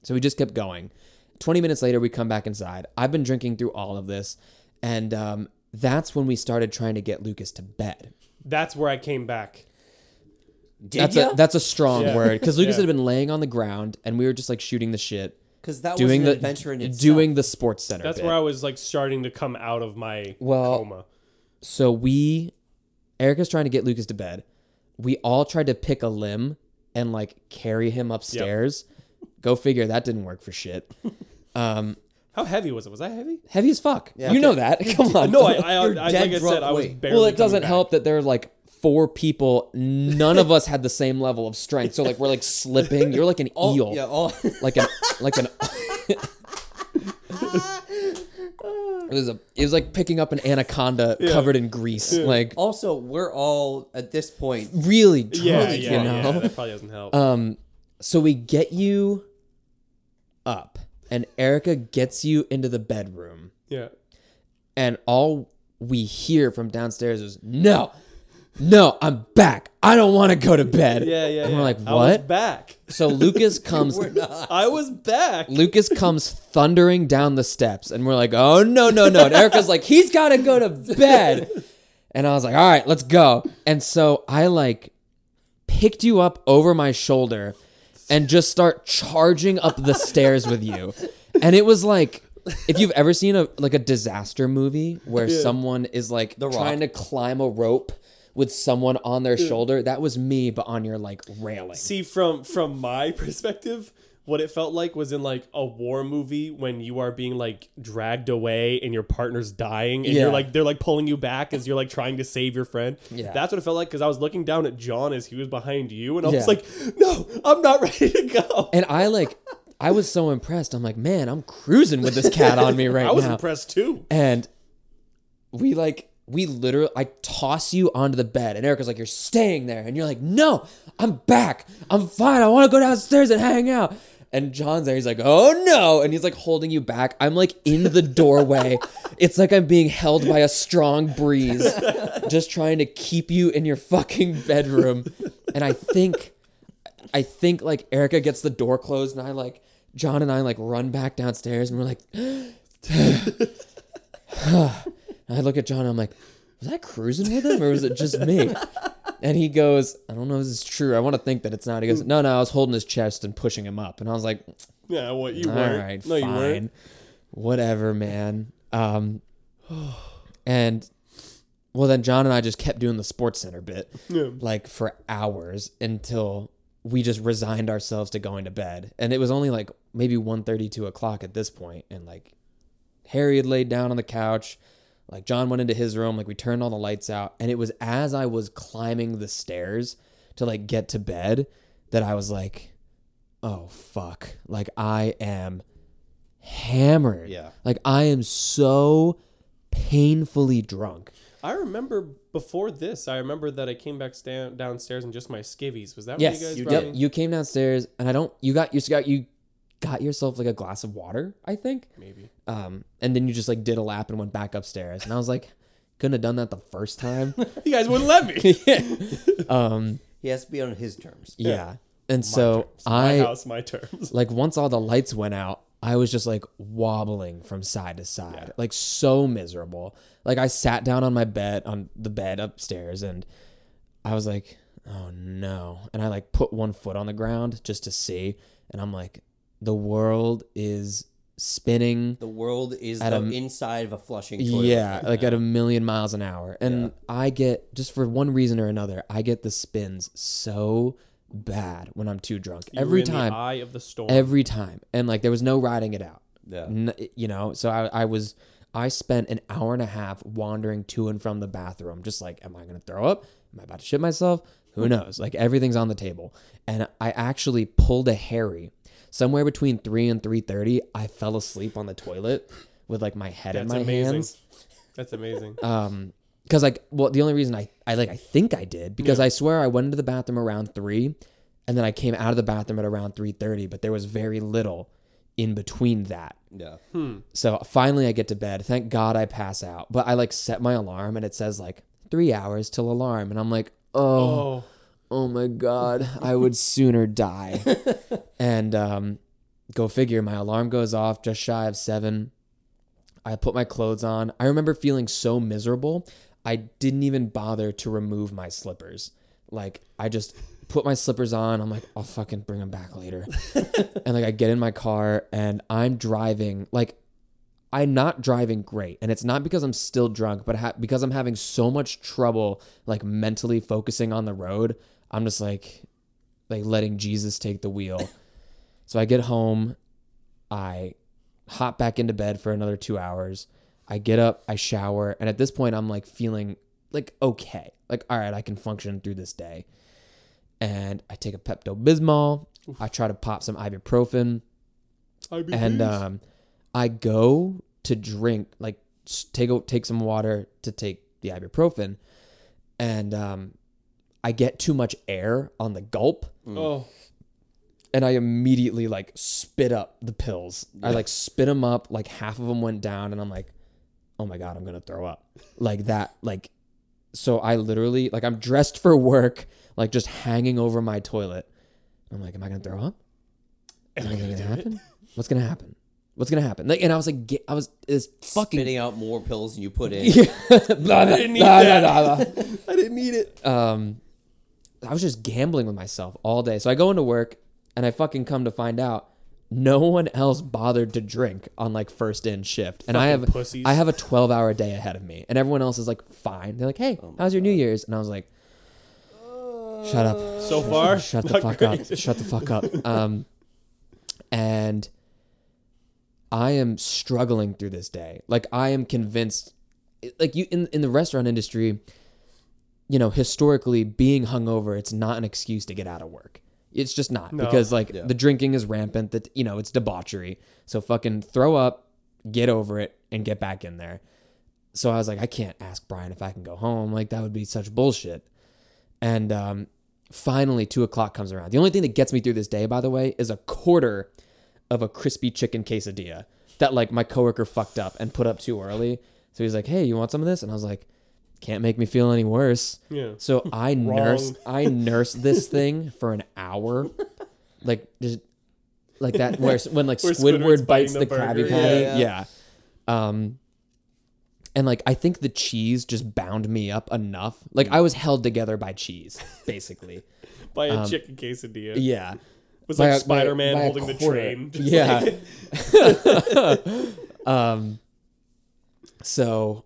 so we just kept going. Twenty minutes later, we come back inside. I've been drinking through all of this, and um, that's when we started trying to get Lucas to bed. That's where I came back. did That's ya? a that's a strong Yeah. word because Lucas Yeah. had been laying on the ground, and we were just like shooting the shit, Because that doing was the adventure in itself. doing the sports center. That's bit. where I was like starting to come out of my Well, coma. So we, Erica's trying to get Lucas to bed. We all tried to pick a limb and like carry him upstairs. Go figure, that didn't work for shit. Um, How heavy was it? Was that heavy? heavy as fuck. Yeah. you know that. Come on. No, I, I, You're I dead like I drunk said, I was weight. barely. well, it coming doesn't back. help that there are like four people. None of us had the same level of strength. So like we're like slipping. You're like an All- eel. Yeah, all, Like an like an. it was a. It was like picking up an anaconda covered in grease. Like also, we're all at this point. really drunk. Yeah, you yeah, know. yeah. That probably doesn't help. Um, so we get you up, and Erica gets you into the bedroom, yeah. and all we hear from downstairs is no, no, I'm back. I don't want to go to bed. Yeah, yeah. And we're like, I was what? back. So Lucas comes. I was back. Lucas comes thundering down the steps, and we're like, "Oh no, no, no!" And Erica's like, "He's got to go to bed," and I was like, "All right, let's go." And so I like picked you up over my shoulder and just start charging up the stairs with you, and it was like. If you've ever seen a like a disaster movie where someone is like The trying to climb a rope with someone on their shoulder, that was me, but on your like railing. See, from from my perspective, what it felt like was in like a war movie when you are being like dragged away and your partner's dying and Yeah. you're like they're like pulling you back as you're like trying to save your friend. Yeah. That's what it felt like because I was looking down at John as he was behind you and I was Yeah. like, no, I'm not ready to go. And I like, I was so impressed. I'm like, man, I'm cruising with this cat on me right now. I was now. impressed too. And we like, we literally, I toss you onto the bed, and Erica's like, you're staying there, and you're like, no, I'm back, I'm fine, I want to go downstairs and hang out. And John's there. He's like, "Oh no!" And he's like holding you back. I'm like in the doorway. it's like I'm being held by a strong breeze, just trying to keep you in your fucking bedroom. And I think, I think like Erica gets the door closed, and I like John and I like run back downstairs, and we're like. I look at John and I'm like, was I cruising with him or was it just me? And he goes, I don't know if this is true. I want to think that it's not. He goes, no, no, I was holding his chest and pushing him up. And I was like, Yeah, what you weren't. right, no, you weren't. Whatever, man. Um, and well, then John and I just kept doing the sports center bit Yeah. like for hours until we just resigned ourselves to going to bed. And it was only like maybe 1.30, 2 o'clock at this point. And like Harry had laid down on the couch. Like John went into his room. Like we turned all the lights out. And it was as I was climbing the stairs to like get to bed that I was like, oh fuck. Like I am hammered. Yeah. Like I am so painfully drunk. I remember before this. I remember that I came back sta- downstairs in just my skivvies. Was that Yes, what you guys you, yep, you came downstairs, and I don't. You got you got you got yourself like a glass of water, I think. Maybe. Um, and then you just like did a lap and went back upstairs, and I was like, couldn't have done that the first time. You guys wouldn't let me. um, He has to be on his terms. yeah, and so terms. my I house, my terms. like once all the lights went out, I was just like wobbling from side to side, like so miserable. Like I sat down on my bed on the bed upstairs and I was like, "Oh no." And I like put one foot on the ground just to see and I'm like, "The world is spinning The world is At the a- inside of a flushing toilet. yeah, like at a million miles an hour. And I get just for one reason or another, I get the spins so bad when I'm too drunk. You Every in the time. eye of the storm. every time and like there was no riding it out Yeah. N- you know so I, I was i spent an hour and a half wandering to and from the bathroom just like am i gonna throw up am i about to shit myself who knows like everything's on the table and i actually pulled a harry somewhere between 3 and 3.30 i fell asleep on the toilet with like my head in my life. That's amazing. hands That's amazing. um because like well the only reason I, I like i think i did because i swear i went into the bathroom around three and then i came out of the bathroom at around 3.30 but there was very little in between that Yeah. so finally i get to bed thank god i pass out but i like set my alarm and it says like three hours till alarm and i'm like oh oh, oh my god i would sooner die and um go figure my alarm goes off just shy of seven. I put my clothes on. I remember feeling so miserable i didn't even bother to remove my slippers. Like i just put my slippers on. I'm like i'll fucking bring them back later. And like i get in my car and i'm driving like I'm not driving great, and it's not because I'm still drunk, but ha- because I'm having so much trouble like mentally focusing on the road. I'm just like, like letting Jesus take the wheel. So I get home, I hop back into bed for another two hours. I get up, I shower, and at this point, I'm like feeling like okay, like all right, I can function through this day. And I take a Pepto Bismol. I try to pop some ibuprofen IBDs. and um, I go to drink like take take some water to take the ibuprofen, and um, I get too much air on the gulp, oh, and I immediately like spit up the pills. I like spit them up, like half of them went down, and I'm like, oh my god, I'm gonna throw up, like that, like. So I literally like I'm dressed for work, like just hanging over my toilet. I'm like, am I gonna throw up? Am I gonna happen? What's gonna happen? What's gonna happen? Like, and I was like, get, I was this fucking. Spitting out more pills than you put in. Yeah. Blah, blah, didn't need blah, that. blah, blah, blah. I didn't need it. Um, I was just gambling with myself all day. So I go into work and I fucking come to find out no one else bothered to drink on like first in shift, and I have pussies. I have a twelve hour day ahead of me, and everyone else is like fine. They're like, hey, how's your New Year's? And I was like, shut up. So far, shut the fuck great. up. Shut the fuck up. Um, and I am struggling through this day. Like I am convinced, like you in in the restaurant industry, you know, historically being hungover, it's not an excuse to get out of work. It's just not No. because like Yeah. the drinking is rampant. That you know, it's debauchery. So fucking throw up, get over it, and get back in there. So I was like, I can't ask Brian if I can go home. Like that would be such bullshit. And um, finally two o'clock comes around. The only thing that gets me through this day, by the way, is a quarter of a crispy chicken quesadilla that like my coworker fucked up and put up too early. So he's like, "Hey, you want some of this?" And I was like, "Can't make me feel any worse." Yeah. So I nursed I nursed this thing for an hour, like just like that where when like Where Squidward bites the the Krabby. Patty, Yeah, yeah, yeah. Um, and like I think the cheese just bound me up enough. Like I was held together by cheese, basically. By a chicken quesadilla. It Um, Yeah. was By like a- Spider Man by a holding the train. Yeah. like- Um, so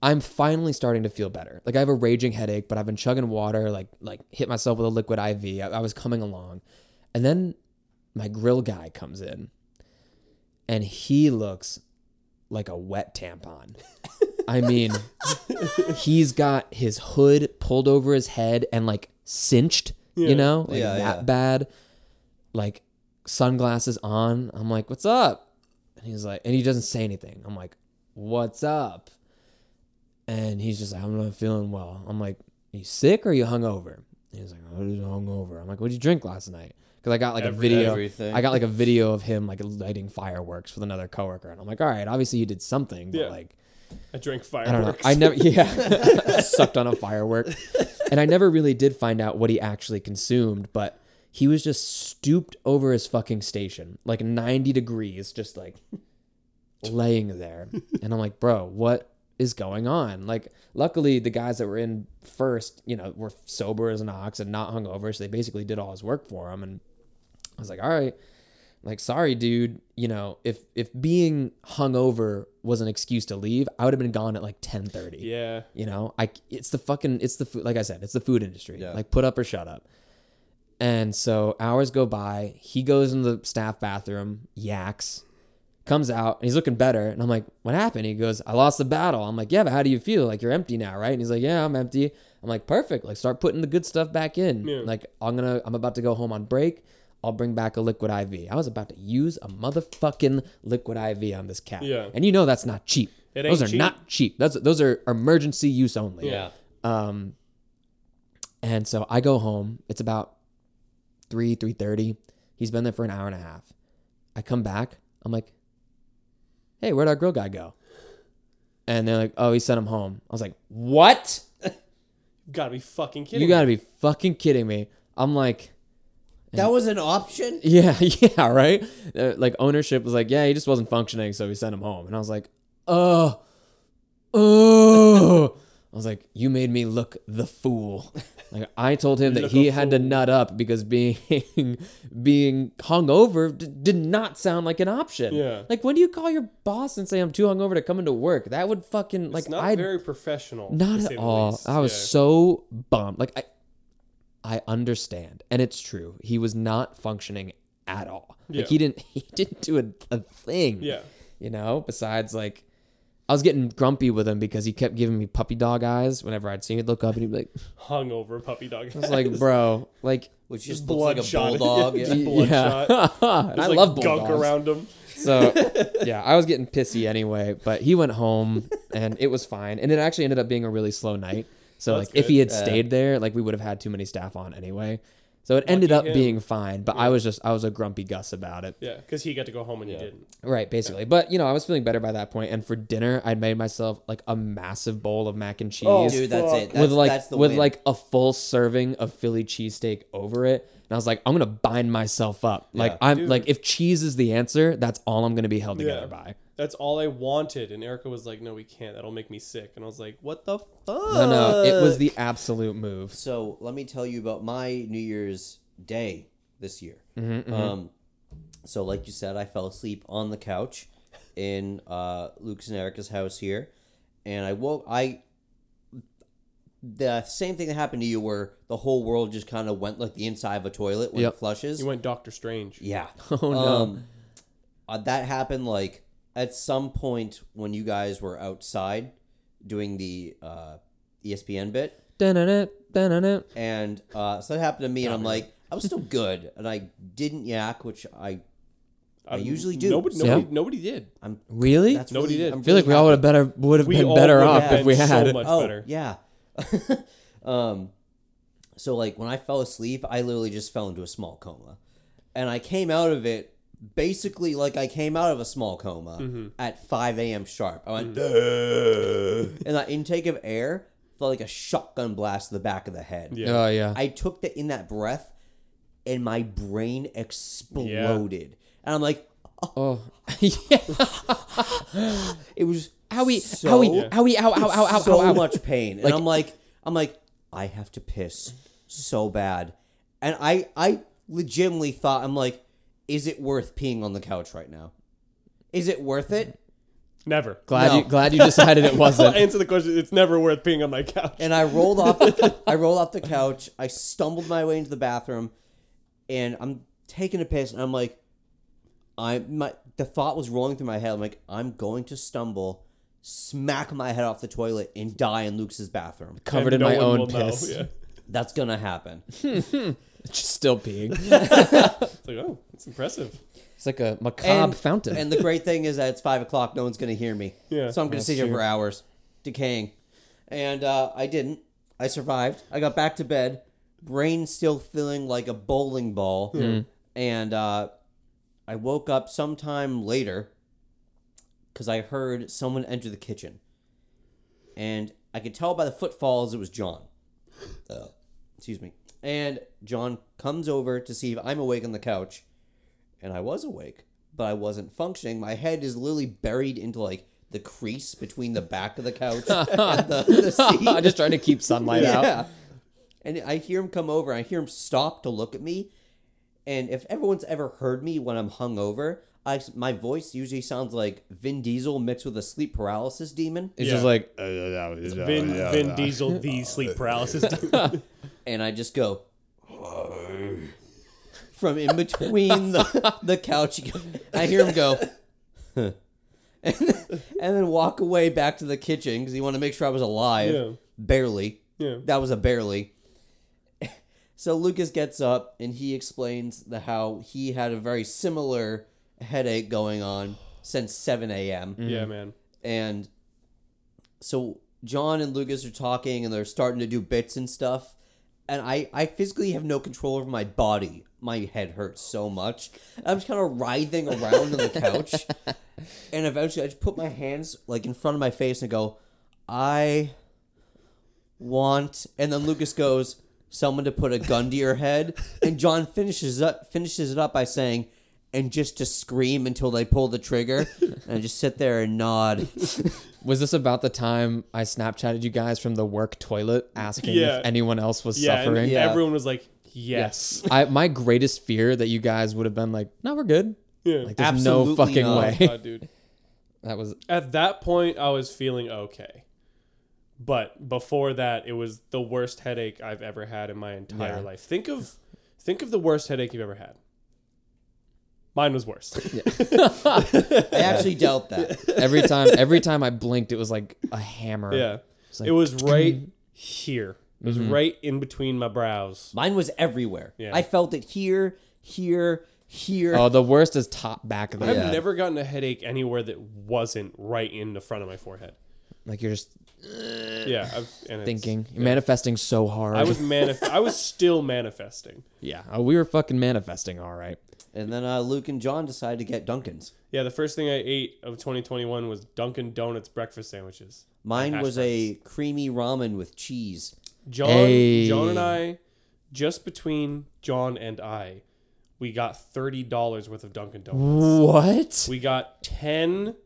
I'm finally starting to feel better. Like I have a raging headache, but I've been chugging water, like like hit myself with a liquid IV. I, I was coming along, and then my grill guy comes in, and he looks like a wet tampon. I mean, he's got his hood pulled over his head and like cinched, Yeah. you know, like Yeah, that yeah. bad. Like sunglasses on. I'm like, "What's up?" And he's like, and he doesn't say anything. I'm like, "What's up?" And he's just like, "I'm not feeling well." I'm like, "You sick or you hungover?" And he's like, "I was hungover." I'm like, "What'd you drink last night?" Because I got like a video. everything. I got like a video of him like lighting fireworks with another coworker, and I'm like, "All right, obviously you did something, but Yeah. like." I drank I don't know. fireworks. I never, yeah, sucked on a firework, and I never really did find out what he actually consumed. But he was just stooped over his fucking station, like ninety degrees, just like laying there. And I'm like, bro, what is going on? Like, luckily the guys that were in first, you know, were sober as an ox and not hungover, so they basically did all his work for him. And I was like, all right like sorry dude you know if if being hungover was an excuse to leave i would have been gone at like 10:30 yeah. you know i it's the fucking it's the food like i said it's the food industry Yeah. like put up or shut up and so hours go by he goes in the staff bathroom yaks comes out and he's looking better and i'm like what happened he goes i lost the battle i'm like yeah but how do you feel like you're empty now right and he's like yeah i'm empty i'm like perfect like start putting the good stuff back in Yeah. like i'm gonna i'm about to go home on break I'll bring back a liquid IV. I was about to use a motherfucking liquid IV on this cat. Yeah. And you know that's not cheap. It those are cheap. not cheap. That's those are emergency use only. Yeah. Um, and so I go home. It's about three three thirty. He's been there for an hour and a half. I come back. I'm like, "Hey, where'd our grill guy go?" And they're like, "Oh, he sent him home." I was like, "What? You gotta be fucking kidding. Me. You got to be fucking kidding me!" I'm like, That was an option. "Yeah, yeah, right." Uh, like ownership was like, "Yeah, he just wasn't functioning, so we sent him home." And I was like, "Oh, oh." I was like, "You made me look the fool." Like I told him that he had to nut up because being being hungover d- did not sound like an option. Yeah. Like when do you call your boss and say I'm too hungover to come into work? That would fucking like It's not I very professional. not at all. least. I was Yeah. so bummed. Like I I understand, and it's true. He was not functioning at all. Yeah. Like he didn't he didn't do a, a thing. Yeah. You know, besides like I was getting grumpy with him because he kept giving me puppy dog eyes whenever I'd see him look up and he'd be like Hungover puppy dog. I was like, bro, like Which just Just looks like a bloodshot. bulldog. Yeah, Yeah. just bloodshot. yeah. and I like love gunk bulldogs. around him. So yeah, I was getting pissy anyway, but he went home and it was fine. And it actually ended up being a really slow night. So That's like if he had Yeah. stayed there, like we would have had too many staff on anyway. So it ended up him. being fine, but I was just I was a grumpy Gus about it. Yeah, because he got to go home and Yeah. you didn't. Right, basically. But you know, I was feeling better by that point and for dinner I'd made myself like a massive bowl of mac and oh, cheese Oh, Dude, that's it. That's, with like that's the with win. like a full serving of Philly cheesesteak over it. And I was like, I'm gonna bind myself up. Like Yeah. I'm Dude. like if cheese is the answer, that's all I'm gonna be held together Yeah. by. That's all I wanted. And Erica was like, no, we can't. That'll make me sick. And I was like, what the fuck? No, no, it was the absolute move. So let me tell you about my New Year's Day this year. Um, so like you said, I fell asleep on the couch in uh, Luke's and Erica's house here, and I woke. I the same thing that happened to you, where the whole world just kind of went like the inside of a toilet when Yep. it flushes. You went Doctor Strange. Yeah. Oh no. Um, uh, that happened like at some point when you guys were outside doing the uh, ESPN bit, Dun-dun-dun, dun-dun-dun. and uh, so that happened to me, and I'm like, I was still good, and I didn't yak, which I I usually do. Nobody, So- nobody, nobody did. I'm Really? that's Nobody really, did. I'm I feel like we all would have better would have We been all better would off if we been had so it. much Oh better. yeah. um, So like when I fell asleep, I literally just fell into a small coma, and I came out of it basically like I came out of a small coma mm-hmm. at 5 a.m. sharp. I went, mm-hmm. and that intake of air felt like a shotgun blast to the back of the head. Yeah. Oh yeah. I took the in that breath, and my brain exploded, and I'm like, oh, oh. yeah. it was Owie, so, owie, owie, ow, ow, ow, ow, so ow, ow. much pain, and I'm like, I'm like, I have to piss so bad, and I I legitimately thought I'm like, is it worth peeing on the couch right now? Is it worth it? Never. Glad No. you glad you decided it I'll wasn't. answer the question. It's never worth being on my couch. And I rolled off. The, I rolled off the couch. I stumbled my way into the bathroom, and I'm taking a piss, and I'm like, I my the thought was rolling through my head. I'm like, I'm going to stumble, smack my head off the toilet, and die in Luke's bathroom. Covered And in no my one own will know. piss. Yeah. That's gonna happen. Just still peeing. It's like, oh, it's impressive. It's like a macabre And- fountain. And the great thing is that it's five o'clock. No one's gonna hear me. Yeah. So I'm gonna That's sit here true. for hours, decaying. And uh, I didn't. I survived. I got back to bed, brain still feeling like a bowling ball, and uh, I woke up sometime later because I heard someone enter the kitchen, and I could tell by the footfalls it was John. Excuse me. And John comes over to see if I'm awake on the couch, and I was awake, but I wasn't functioning. My head is literally buried into like the crease between the back of the couch and the, the seat. just trying to keep sunlight out. yeah. And I hear him come over. I hear him stop to look at me. And if everyone's ever heard me when I'm hungover, I my voice usually sounds like Vin Diesel mixed with a sleep paralysis demon. It's Yeah. just like uh, Vin, Vin Diesel, the sleep paralysis. dude. and I just go from in between the, the couch. I hear him go, and, and then walk away back to the kitchen because he wanted to make sure I was alive. Yeah. Barely. Yeah. That was a barely. So Lucas gets up and he explains the how he had a very similar headache going on since 7 a.m. yeah, mm-hmm. man. And so John and Lucas are talking and they're starting to do bits and stuff. And I, I physically have no control over my body. My head hurts so much. I'm just kind of writhing around on the couch. And eventually I just put my hands like in front of my face and go, I want and then Lucas goes, someone to put a gun to your head. And John finishes up finishes it up by saying, and just to scream until they pull the trigger. And I just sit there and nod. Was this about the time I Snapchatted you guys from the work toilet asking Yeah. if anyone else was Yeah, and suffering? Yeah. everyone was like, yes. I my greatest fear that you guys would have been like, "No, we're good." Yeah. Like there's no fucking not. way. God, dude. that was At that point, I was feeling okay. But before that, it was the worst headache I've ever had in my entire Yeah. life. Think of think of the worst headache you've ever had. Mine was worse. Yeah. I actually dealt that. every time every time I blinked it was like a hammer. yeah. It's like, It was right here. It was mm-hmm. right in between my brows. Mine was everywhere. Yeah. I felt it here, here, here. Oh, the worst is top back of the I've Yeah. never gotten a headache anywhere that wasn't right in the front of my forehead. like you're just Yeah, I've, and it's- thinking, you're manifesting so hard. I was manif- I was still manifesting. yeah, oh, we were fucking manifesting, all right. And then uh, Luke and John decided to get Dunkin's. Yeah, the first thing I ate of 2021 was Dunkin' Donuts breakfast sandwiches. Mine hash was a creamy ramen with cheese. John, Hey. John and I, just between John and I, we got thirty dollars worth of Dunkin' Donuts. What? We got ten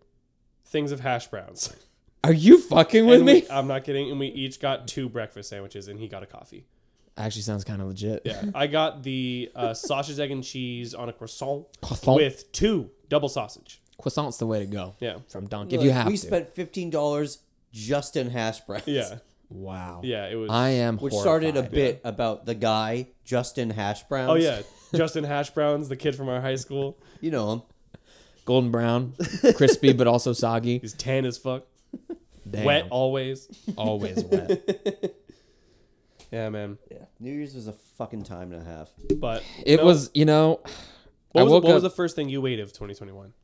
things of hash browns. Are you fucking with And me? we- I'm not kidding. And we each got two breakfast sandwiches, and he got a coffee. Actually, sounds kind of legit. Yeah, I got the uh, sausage, egg, and cheese on a croissant Croissant. with two double sausage. Croissant's the way to go. Yeah, From Dunk, if you have we to. spent fifteen dollars just in hash browns. yeah, wow. yeah. It was. I am. Which started a horrified. bit about the guy Justin Hash Browns. oh yeah, Justin Hash Browns, the kid from our high school. you know him. golden brown, crispy but also soggy. He's tan as fuck, Damn. wet always. always wet. Yeah, man. Yeah, New Year's was a fucking time and a half. But It no, was, you know, What, I was, woke what was the first thing you ate of 2021?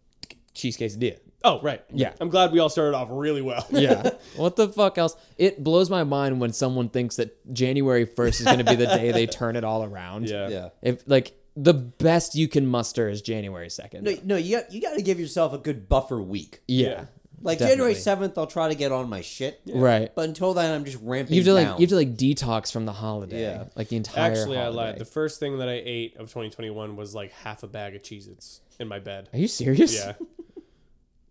cheese quesadilla. Oh, right. Yeah. I'm glad we all started off really well. Yeah. what the fuck else? It blows my mind when someone thinks that January 1st is going to be the day they turn it all around. Yeah. Yeah. If like the best you can muster is January 2nd. No, no, you got you got to give yourself a good buffer week. yeah. Yeah. Like Definitely. January seventh, I'll try to get on my shit. Right. But until then, I'm just ramping You have to like down. you have to like detox from the holiday. Yeah. Like the entire Actually, I holiday. lied. The first thing that I ate of 2021 was like half a bag of Cheez Its in my bed. Are you serious? Yeah.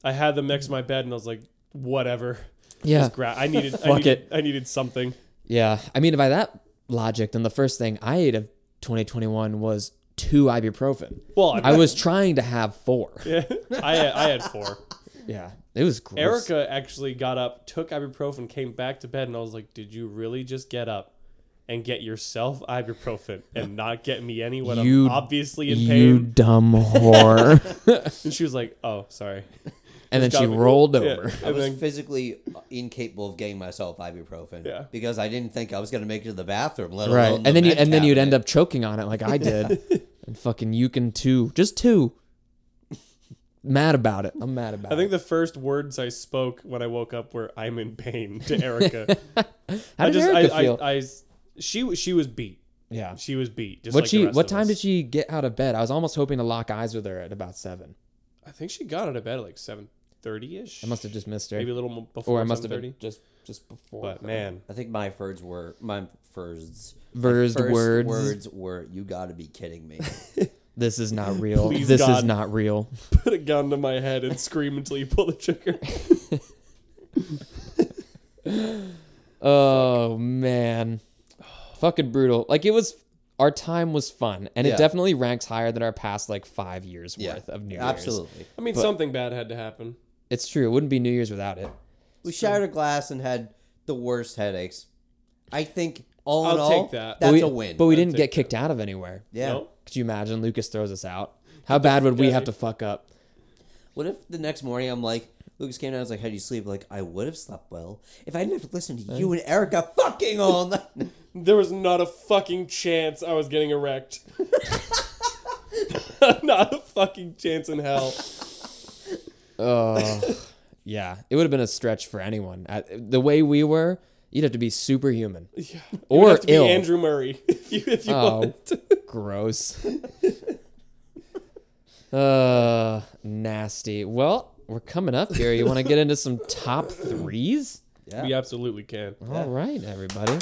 I had them next to my bed and I was like, whatever. Yeah. Gra- I needed, I Fuck needed, it. I needed something. Yeah. I mean, by that logic, then the first thing I ate of 2021 was two ibuprofen. Well, I was trying to have four. Yeah, I had, I had four. Yeah. It was gross. Erica actually got up, took ibuprofen, came back to bed, and I was like, "Did you really just get up and get yourself ibuprofen and not get me any when You- I'm obviously in pain?" you dumb whore. And she was like, "Oh, sorry." and then she got me- rolled Yeah. over. I was physically incapable of getting myself ibuprofen. Yeah. Because I didn't think I was gonna make it to the bathroom, let Right. alone And then you med and then you'd end up choking on it like I did. and fucking you can two. Just two. Mad about it. I'm mad about it. I think it. the first words I spoke when I woke up were "I'm in pain" to Erica. How I did just, Erica I, feel? I, I, she, was- she was beat. yeah. She was beat. Just What like she the rest what of time us. did she get out of bed? I was almost hoping to lock eyes with her at about seven. I think she got out of bed at like seven thirty ish. I must have just missed her. maybe a little before or I must have 7:30. been just just before. But her. man, I think my first were my first Versed first words. words were you gotta be kidding me. This is not real. Please, this is not real. put a gun to my head and scream until you pull the trigger. Oh man. Fucking brutal. Like it was our time was fun and Yeah. it definitely ranks higher than our past like 5 years yeah. worth of New Year's. Absolutely. I mean, But- something bad had to happen. It's true. It wouldn't be New Year's without it. We shattered a glass and had the worst headaches. I think all in I'll all, take that. that's but we, a win. But we I'd didn't get kicked out of anywhere. yeah. No? Could you imagine Lucas throws us out? How bad would we have to fuck up? What if the next morning I'm like, Lucas came down, I was like, How'd you sleep? Like, I would have slept well if I didn't have to listen to you and Erica fucking all night. There was not a fucking chance I was getting erect. not a fucking chance in hell. Oh, yeah. It would have been a stretch for anyone. At, the way we were, you'd have to be superhuman. You Or have to ill. be Andrew Murray if you, if you Oh. wanted to. Gross. uh, nasty. Well, we're coming up here. You want to get into some top threes? Yeah. We absolutely can. All right, everybody.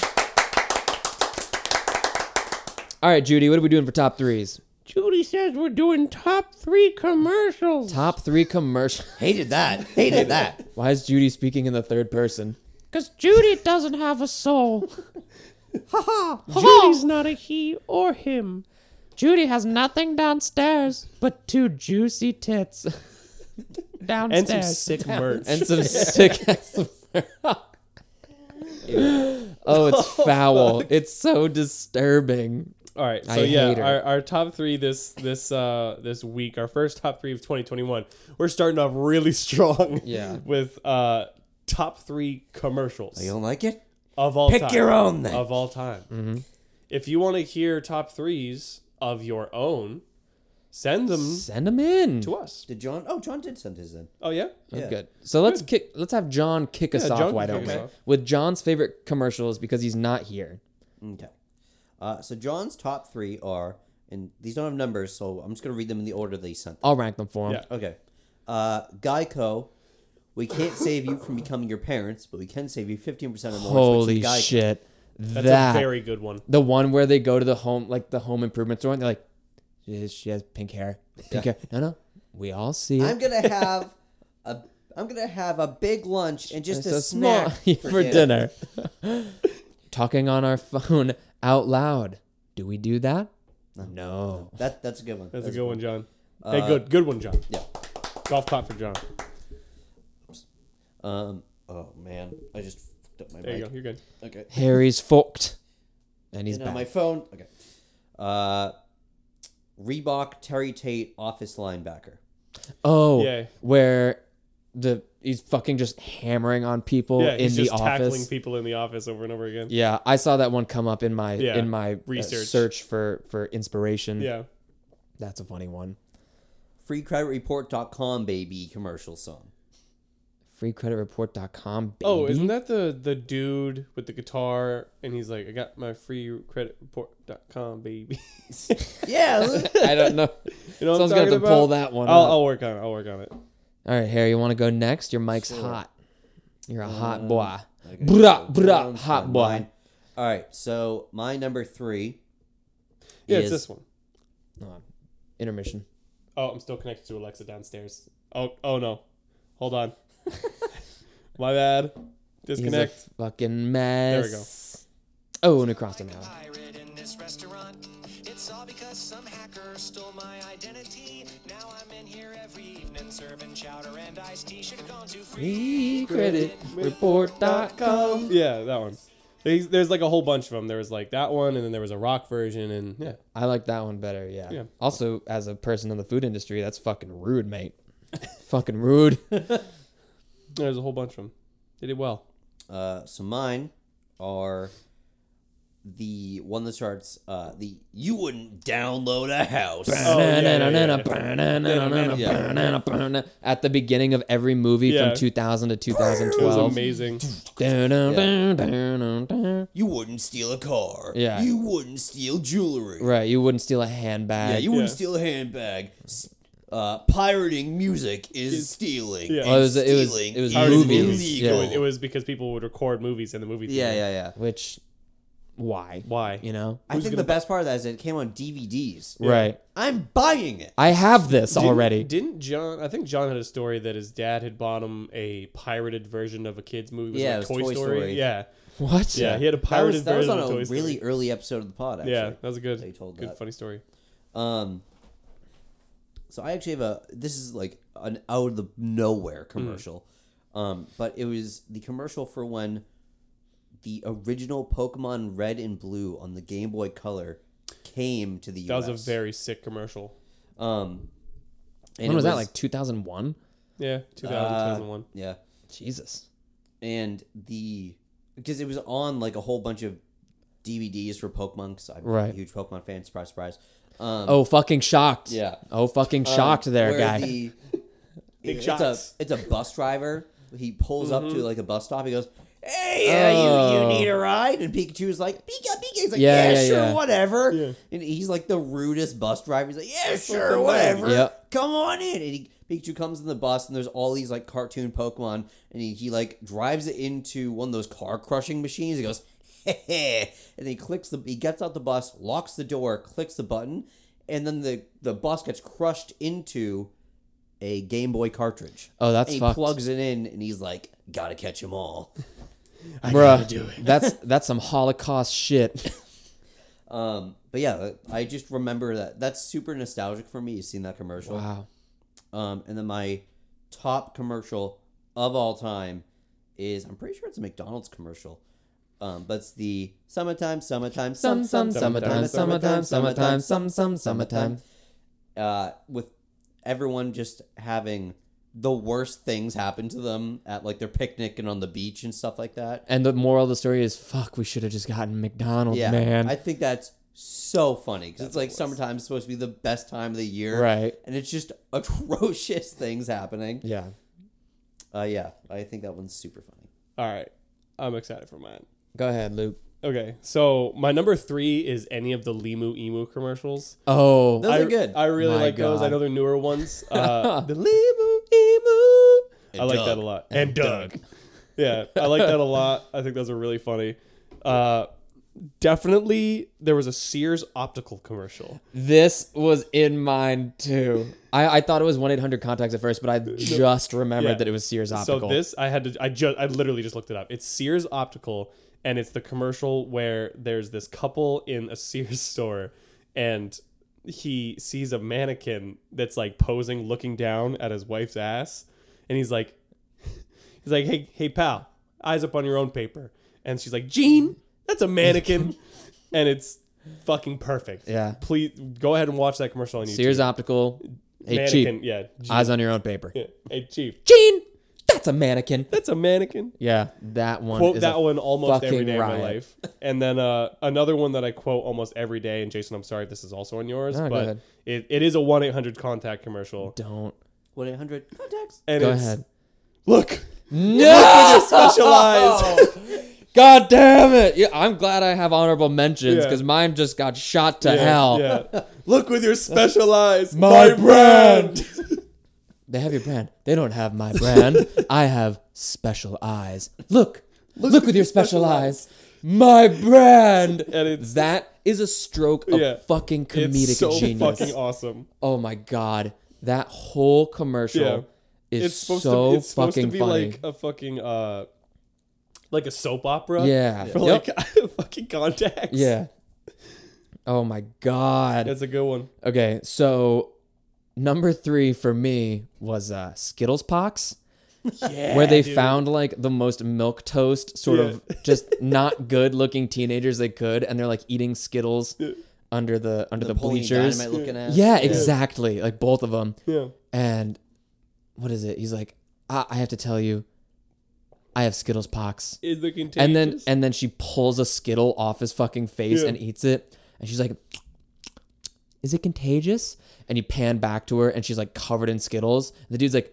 All right, Judy, what are we doing for top threes? Judy says we're doing top three commercials. Top three commercial. Hated that. Hated that. Why is Judy speaking in the third person? Because Judy doesn't have a soul. Ha ha! Judy's not a he or him. Judy has nothing downstairs but two juicy tits. downstairs. And some sick merch. And some sick ass. oh, it's foul. It's so disturbing. All right, so I yeah, our, our top three this this uh this week, our first top three of 2021. We're starting off really strong. Yeah. With uh top three commercials You don't like it? of all Pick time. your own then. of all time. If you want to hear top threes of your own, send them Send them in. to us. Did John? Oh, John did send his in. Oh yeah, Oh, Yeah. Good. So let's kick. Let's have John kick us Yeah, off. Why don't we? off. With John's favorite commercials because he's not here. Okay. Uh, so John's top three are, and these don't have numbers, so I'm just gonna read them in the order they sent. them. I'll rank them for him. Yeah. Okay. Uh, Geico. We can't save you from becoming your parents, but we can save you 15% or more. Holy to Geico. shit! that's that a very good one. the one where they go to the home like the home improvement store and they're like, she has, she has pink hair. Pink hair. No, no. We all see it. I'm gonna have a. I'm gonna have a big lunch and just It's a, a small snack for, dinner. Talking on our phone out loud. Do we do that? No. That that's a good one. That's a good one, John. hey, good good one, John. Uh, yeah. Golf clap for John. Um. Oh man, I just fucked up my There you mic. go. You're good. Okay. Harry's fucked. And he's And on my phone. Okay. Uh, Reebok Terry Tate office linebacker. oh, Yay. where the he's fucking just hammering on people Yeah, in he's the just tackling office. people in the office over and over again. Yeah, I saw that one come up in my Yeah, in my uh, research. search for for inspiration. Yeah. That's a funny one. freecreditreport.com baby commercial song. Freecreditreport.com. Oh, baby. Oh, isn't that the the dude with the guitar and he's like, I got my free credit report.com baby. Yeah. I don't know. You know what Someone's I'm gonna have talking to pull that one I'll, up. I'll work on it. I'll work on it. All right, Harry, you want to go next? Your mic's hot. You're a hot um, boy. Okay, Bruh, bruh, Jones, hot mine. boy. All right, so my number three. Yeah, is, it's this one. Oh, intermission. Oh, I'm still connected to Alexa downstairs. Oh, oh no. Hold on. My bad. Disconnect. He's a fucking mess. There we go. Oh, and across the now. pirate in this restaurant. It's all because some hacker stole my identity. Now I'm in here every evening serving chowder and iced tea. Should have gone to. Freecreditreport.com. Yeah, that one. There's, there's like a whole bunch of them. There was like that one, and then there was a rock version, and yeah. I like that one better, yeah. Yeah. Also, as a person in the food industry, that's fucking rude, mate. fucking rude. There's a whole bunch of them. They did well. Uh, so mine are the one that starts. Uh, the you wouldn't download a house. Oh, yeah, yeah, yeah, At the beginning of every movie Yeah. from 2000 to It was 2012. amazing. You wouldn't steal a car. Yeah. You wouldn't steal jewelry. Right, you wouldn't steal a handbag. Yeah, you wouldn't Yeah. steal a handbag. S- Uh, pirating music is stealing. Yeah. and Oh, it was- it was- stealing it was is movies. movies. illegal. It was, it was because people would record movies in the movie theater. Yeah, yeah, yeah. Which, why? Why? You know? I think the best part of that is it came on DVDs. Right. I'm buying it. I have this Didn't- already. Didn't John? I think John had a story that his dad had bought him a pirated version of a kids movie. It was Yeah, like it was Toy, Toy Story. Story. Yeah, What? yeah. He had a That was, pirated that was version on of Toy a Story. really early episode of the pod. Actually. yeah, that was a good, They told good that. funny story. Um, so I actually have a. This is like an out of the nowhere commercial, um, but it was the commercial for when the original Pokemon Red and Blue on the Game Boy Color came to the That US. That was a very sick commercial. um. and When it was, that? Like 2001? Yeah, 2000, uh, 2001. Yeah, Jesus. and the because it was on like a whole bunch of DVDs for Pokemon. Because I'm Right. a huge Pokemon fan. Surprise, surprise. Um, Oh, fucking shocked. Yeah. Oh, fucking shocked there, guy. the- Big it's shots. a it's a bus driver. He pulls up Mm-hmm. to like a bus stop. He goes, "Hey, uh, you Oh. you need a ride?" And Pikachu's like, "Pika, Pika." He's like, Yeah, "Yeah, yeah, sure, yeah. whatever." Yeah. And he's like the rudest bus driver. He's like, "Yeah, sure, Fucking whatever. Yep. Come on in." And he, Pikachu comes in the bus, and there's all these like cartoon Pokemon, and he, he like drives it into one of those car crushing machines. He goes, "Heh," and he clicks the he gets out the bus, locks the door, clicks the button, and then the the bus gets crushed into a Game Boy cartridge. Oh, that's and he fucked. plugs it in, and he's like, "Gotta catch them all." Bruh. That's that's some Holocaust shit. Um, but yeah, I just remember that. That's super nostalgic for me. Seeing that commercial. Wow. Um, and then my top commercial of all time is I'm pretty sure it's a McDonald's commercial. Um, but it's the summertime, summertime, Some, some, summertime, summertime, summertime, some, some, summertime. Uh, with everyone just having the worst things happen to them at like their picnic and on the beach and stuff like that. And the moral of the story is, fuck, we should have just gotten McDonald's, Yeah, man. I think that's so funny because it's like summertime is supposed to be the best time of the year, Right. And it's just atrocious things happening. yeah. Uh, yeah, I think that one's super funny. All right, I'm excited for mine. Go ahead, Luke. Okay, so my number three is any of the Limu Emu commercials. Oh, Those I, are good. I really My like those. I know they're newer ones. Uh, the Limu Emu. I like Doug. that a lot. And, Doug. yeah, I like that a lot. I think those are really funny. Uh, definitely, there was a Sears optical commercial. this was in mine too. I, I thought it was 1 800 contacts at first, but I just remembered Yeah. that it was Sears Optical. So this, I had to, I just, I literally just looked it up. It's Sears Optical, and it's the commercial where there's this couple in a Sears store, and he sees a mannequin that's like posing, looking down at his wife's ass, and he's like, he's like, hey, hey, pal, eyes up on your own paper, and she's like, Gene, that's a mannequin, and it's fucking perfect. Yeah. Please go ahead and watch that commercial on YouTube. Sears Optical. Hey, mannequin, cheap. yeah. Gene, Eyes on your own paper. yeah. Hey, chief. Gene! That's a mannequin. That's a mannequin. Yeah, that one. Quote is that a one almost every fucking day of my riot. life. And then uh, another one that I quote almost every day. And Jason, I'm sorry if this is also on yours, No, go but ahead. it, it is a one eight hundred contact commercial. Don't. One eight hundred contacts. And Go it's, ahead. Look, No! special eyes. God damn it! Yeah, I'm glad I have honorable mentions Yeah. because mine just got shot to Yeah, hell. Yeah. Look with your special eyes. My My, brand. They have your brand. They don't have my brand. I have special eyes. Look, look, with your special eyes. My brand. And it's That is a stroke of Yeah. fucking comedic it's so genius. fucking awesome. Oh my god, that whole commercial Yeah. is It's supposed so to it's supposed fucking to be funny. like a fucking uh like a soap opera. Yeah. For Yep. like fucking contacts. yeah. Oh my god. That's a good one. Okay, so number three for me was uh, Skittles Pox, Yeah. where they dude. found like the most milk toast, sort of just not good looking teenagers they could, and they're like eating Skittles under the under the, Napoleon bleachers. Dynamite looking ass. Yeah, exactly. Like both of them. Yeah. And what is it? He's like, I, I have to tell you, I have Skittles Pox. Is the contagious? And then and then she pulls a Skittle off his fucking face Yeah. and eats it. And she's like, Is it contagious? And you pan back to her and she's like covered in Skittles. And the dude's like,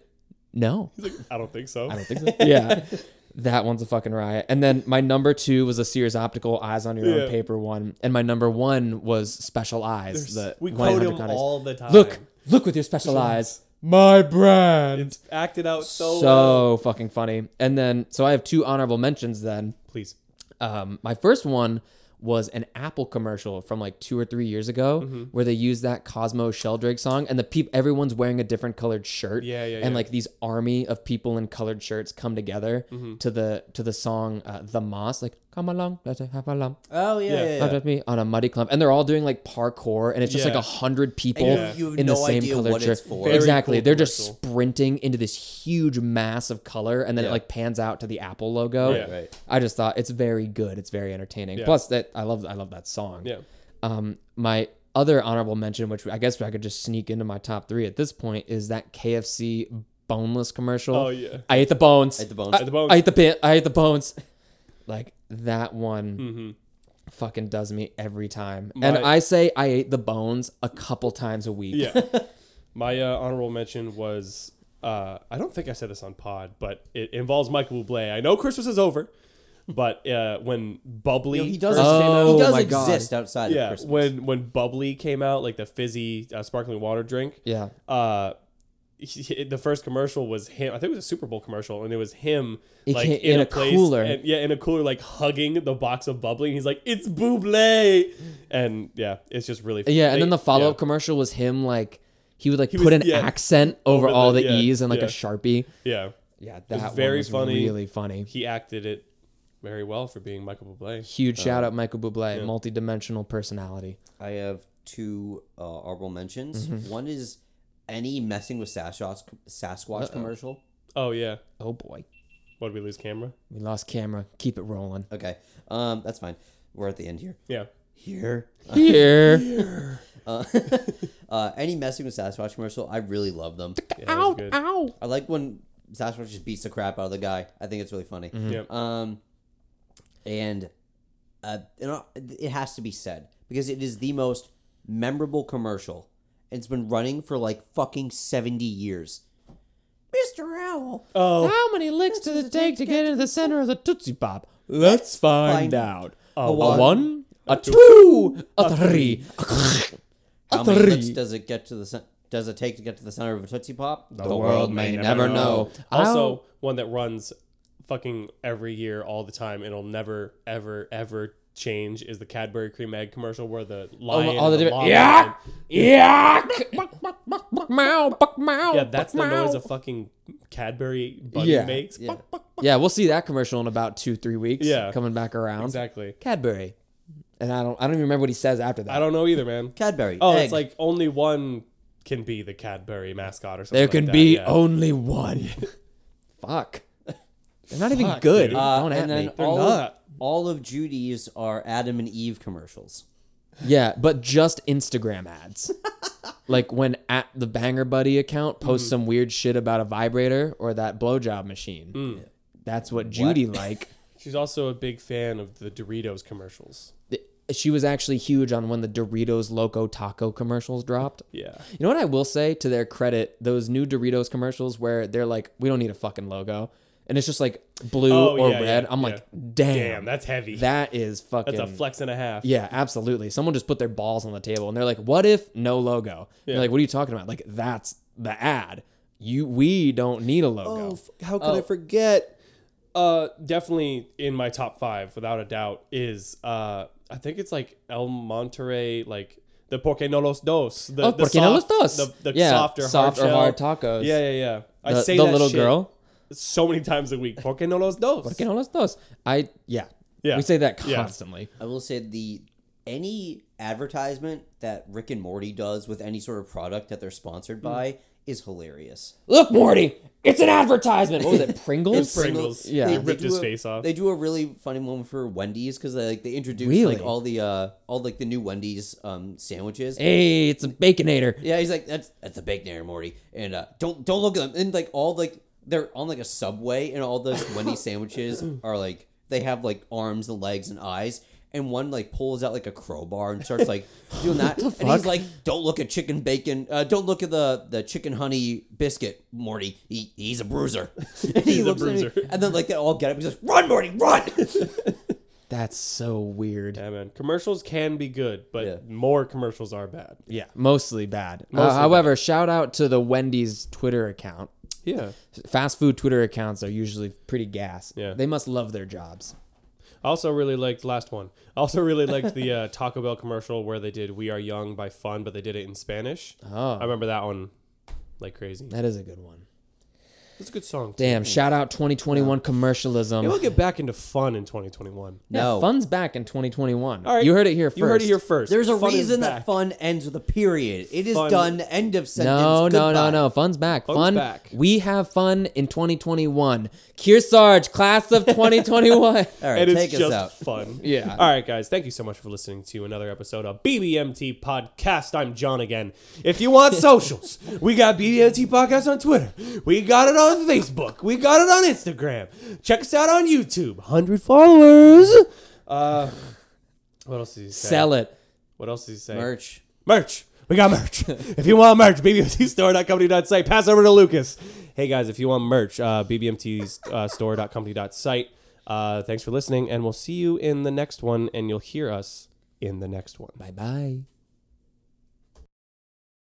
No. He's like, I don't think so. I don't think so. yeah. That one's a fucking riot. And then my number two was a Sears Optical Eyes on Your Yeah. Own Paper one. And my number one was Special Eyes. There's- The we 1-800 quote him contacts. all the time. Look, look with your special eyes. My brand. It's acted out so, so well. fucking funny. And then, so I have two honorable mentions then. Please. Um, my first one was an Apple commercial from like two or three years ago Mm-hmm. where they used that Cosmo Sheldrake song and the peop everyone's wearing a different colored shirt. Yeah, yeah, And yeah. like these army of people in colored shirts come together Mm-hmm. to the to the song uh, The Moss, like come along, let's have a lump. Oh yeah, Yeah. yeah. yeah. out with me on a muddy clump, and they're all doing like parkour, and it's just like a hundred people And you- you have in the no same idea colored what shirt. it's for. Very exactly, cool they're just commercial. sprinting into this huge mass of color, and then it Yeah. like pans out to the Apple logo. Yeah. Right. I just thought it's very good. It's very entertaining. Yeah. Plus that I love I love that song. Yeah. Um, my other honorable mention, which I guess I could just sneak into my top three at this point, is that KFC boneless commercial. Oh, yeah. I ate the bones. Ate the bones. I, Ate the bones. I ate the pin. I ate the bones. Like that one Mm-hmm. fucking does me every time. My- and I say I ate the bones a couple times a week. Yeah. My uh, honorable mention was uh, I don't think I said this on pod, but it involves Michael Bublé. I know Christmas is over, but uh, when Bubly You know, he does. first came out, Oh he does my God. exist outside yeah, of Christmas. when when Bubly came out, like the fizzy uh, sparkling water drink, Yeah. uh, he- he- the first commercial was him. I think it was a Super Bowl commercial, and it was him It like came in a place, cooler. and, yeah, in a cooler, like hugging the box of bubly. And he's like, "It's Buble," and yeah, it's just really Yeah, and then the follow up yeah. commercial was him like he would like He put was- an yeah. accent over, Over all the- the, yeah, e's and like yeah. a sharpie. Yeah, Yeah, was that very one was funny. really funny. he acted it very well for being Michael Bublé. Huge shout out Michael Bublé, yeah. multi-dimensional personality. I have two uh, honorable mentions. Mm-hmm. One is any messing with Sasquatch Sasquatch commercial. Oh yeah, Oh boy, what did we lose camera? we lost camera. Keep it rolling. Okay, um, that's fine. We're at the end here. Yeah, Here. Here. Uh, uh, any messing with Sasquatch commercial, I really love them. yeah that was good. ow. I like when Sasquatch just beats the crap out of the guy. I think it's really funny. Yeah. Um, and uh, you know, it has to be said because it is the most memorable commercial. It's been running for like fucking seventy years. Mr. Owl. Oh, How many licks does it take to get into the center of the Tootsie Pop? Let's find, find out. a A one, one, a two, a three, How a many licks three. does it get to the center? does it take to get to the center of a Tootsie Pop? The world may never know. Also, I'll- one that runs fucking every year, all the time. It'll never, ever, ever change. Is the Cadbury cream egg commercial where the lion, all the the different- llama Yeah. Yuck! Buck, buck, buck, buck, meow, buck, meow, yeah, that's the noise a fucking Cadbury bunny Yeah, makes. yeah. Buck, buck, Yeah, we'll see that commercial in about two, three weeks. Yeah. coming back around. exactly. Cadbury, and I don't, I don't even remember what he says after that. I don't know either, man. Cadbury. Oh, egg. it's like only one can be the Cadbury mascot or something. There like can that, be yeah. only one. Fuck. They're not even good. Uh, don't at then me. They're all not. Of, all of Judy's are Adam and Eve commercials. Yeah, but just Instagram ads. like when at the Banger Buddy account Mm. posts some weird shit about a vibrator or that blowjob machine. Mm. That's what Judy like. She's also a big fan of the Doritos commercials. She was actually huge on when the Doritos Loco Taco commercials dropped. Yeah. You know what I will say to their credit, those new Doritos commercials where they're like, we don't need a fucking logo. And it's just like blue Oh, or yeah, red. yeah, I'm yeah. like, damn. Damn, that's heavy. that is fucking that's a flex and a half. Yeah, absolutely. Someone just put their balls on the table and they're like, "What if no logo?" Yeah. You're like, "What are you talking about?" Like that's the ad. You we don't need a logo. Oh, how could I forget? Uh, definitely in my top five, without a doubt, is uh, I think it's like El Monterey, like the Porque no los dos. The, Oh, the Porque no los dos. The, the Yeah, softer, soft or hard, hard tacos. Yeah, yeah, yeah. I the say the that little shit girl. So many times a week. Porque no los dos. Porque no los dos. I yeah. Yeah. We say that Yeah. constantly. I will say the any advertisement that Rick and Morty does with any sort of product that they're sponsored Mm. by is hilarious. Look, Morty, it's an advertisement. What was it? Pringles. It's Pringles. Yeah. He They ripped do his a- face off. They do a really funny one for Wendy's because they like they introduce Really? like all the uh all like the new Wendy's um sandwiches. hey, it's a baconator. Yeah, he's like that's that's a baconator, Morty, and uh, don't don't look at them. And like all like they're on like a subway, and all those Wendy's sandwiches are like they have like arms and legs and eyes. And one like pulls out like a crowbar and starts like doing that, and he's like, "Don't look at chicken bacon. Uh, don't look at the the chicken honey biscuit, Morty. He he's a bruiser. And he He's a looks at me, bruiser. and then like they all get up. He's like, "Run, Morty, run!" That's so weird. yeah, man. Commercials can be good, but Yeah. more commercials are bad. Yeah, mostly bad. Uh, Mostly however, shout out to the Wendy's Twitter account. Yeah. Fast food Twitter accounts are usually pretty gas. Yeah. They must love their jobs. I also really liked last one. I also really liked the uh, Taco Bell commercial where they did "We Are Young" by Fun, but they did it in Spanish. Oh. I remember that one like crazy. That is a good one. It's a good song. Too. Damn, shout out 2021 commercialism. Maybe we'll get back into fun in 2021. Yeah, No. fun's back in 2021. All right, You heard it here first. You heard it here first. There's a Fun is reason back. that fun ends with a period. It is Fun- done. End of sentence. No, no, no, goodbye. no. Fun's back. Fun's fun. back. We have fun in 2021. Kearsarge, class of 2021. All right, and it's take us just out. fun. Yeah. All right, guys. Thank you so much for listening to another episode of BBMT Podcast. I'm John again. If you want socials, we got BBMT Podcast on Twitter. We got it on Facebook. We got it on Instagram. Check us out on YouTube. 100 followers. Uh, what else did he say? Sell it. What else did he say? Merch. Merch. We got merch. if you want merch, bbmtstore.company.site. Pass over to Lucas. Hey guys, if you want merch, uh, bbmtstore.company.site. Uh, thanks for listening, and we'll see you in the next one, and you'll hear us in the next one. Bye bye.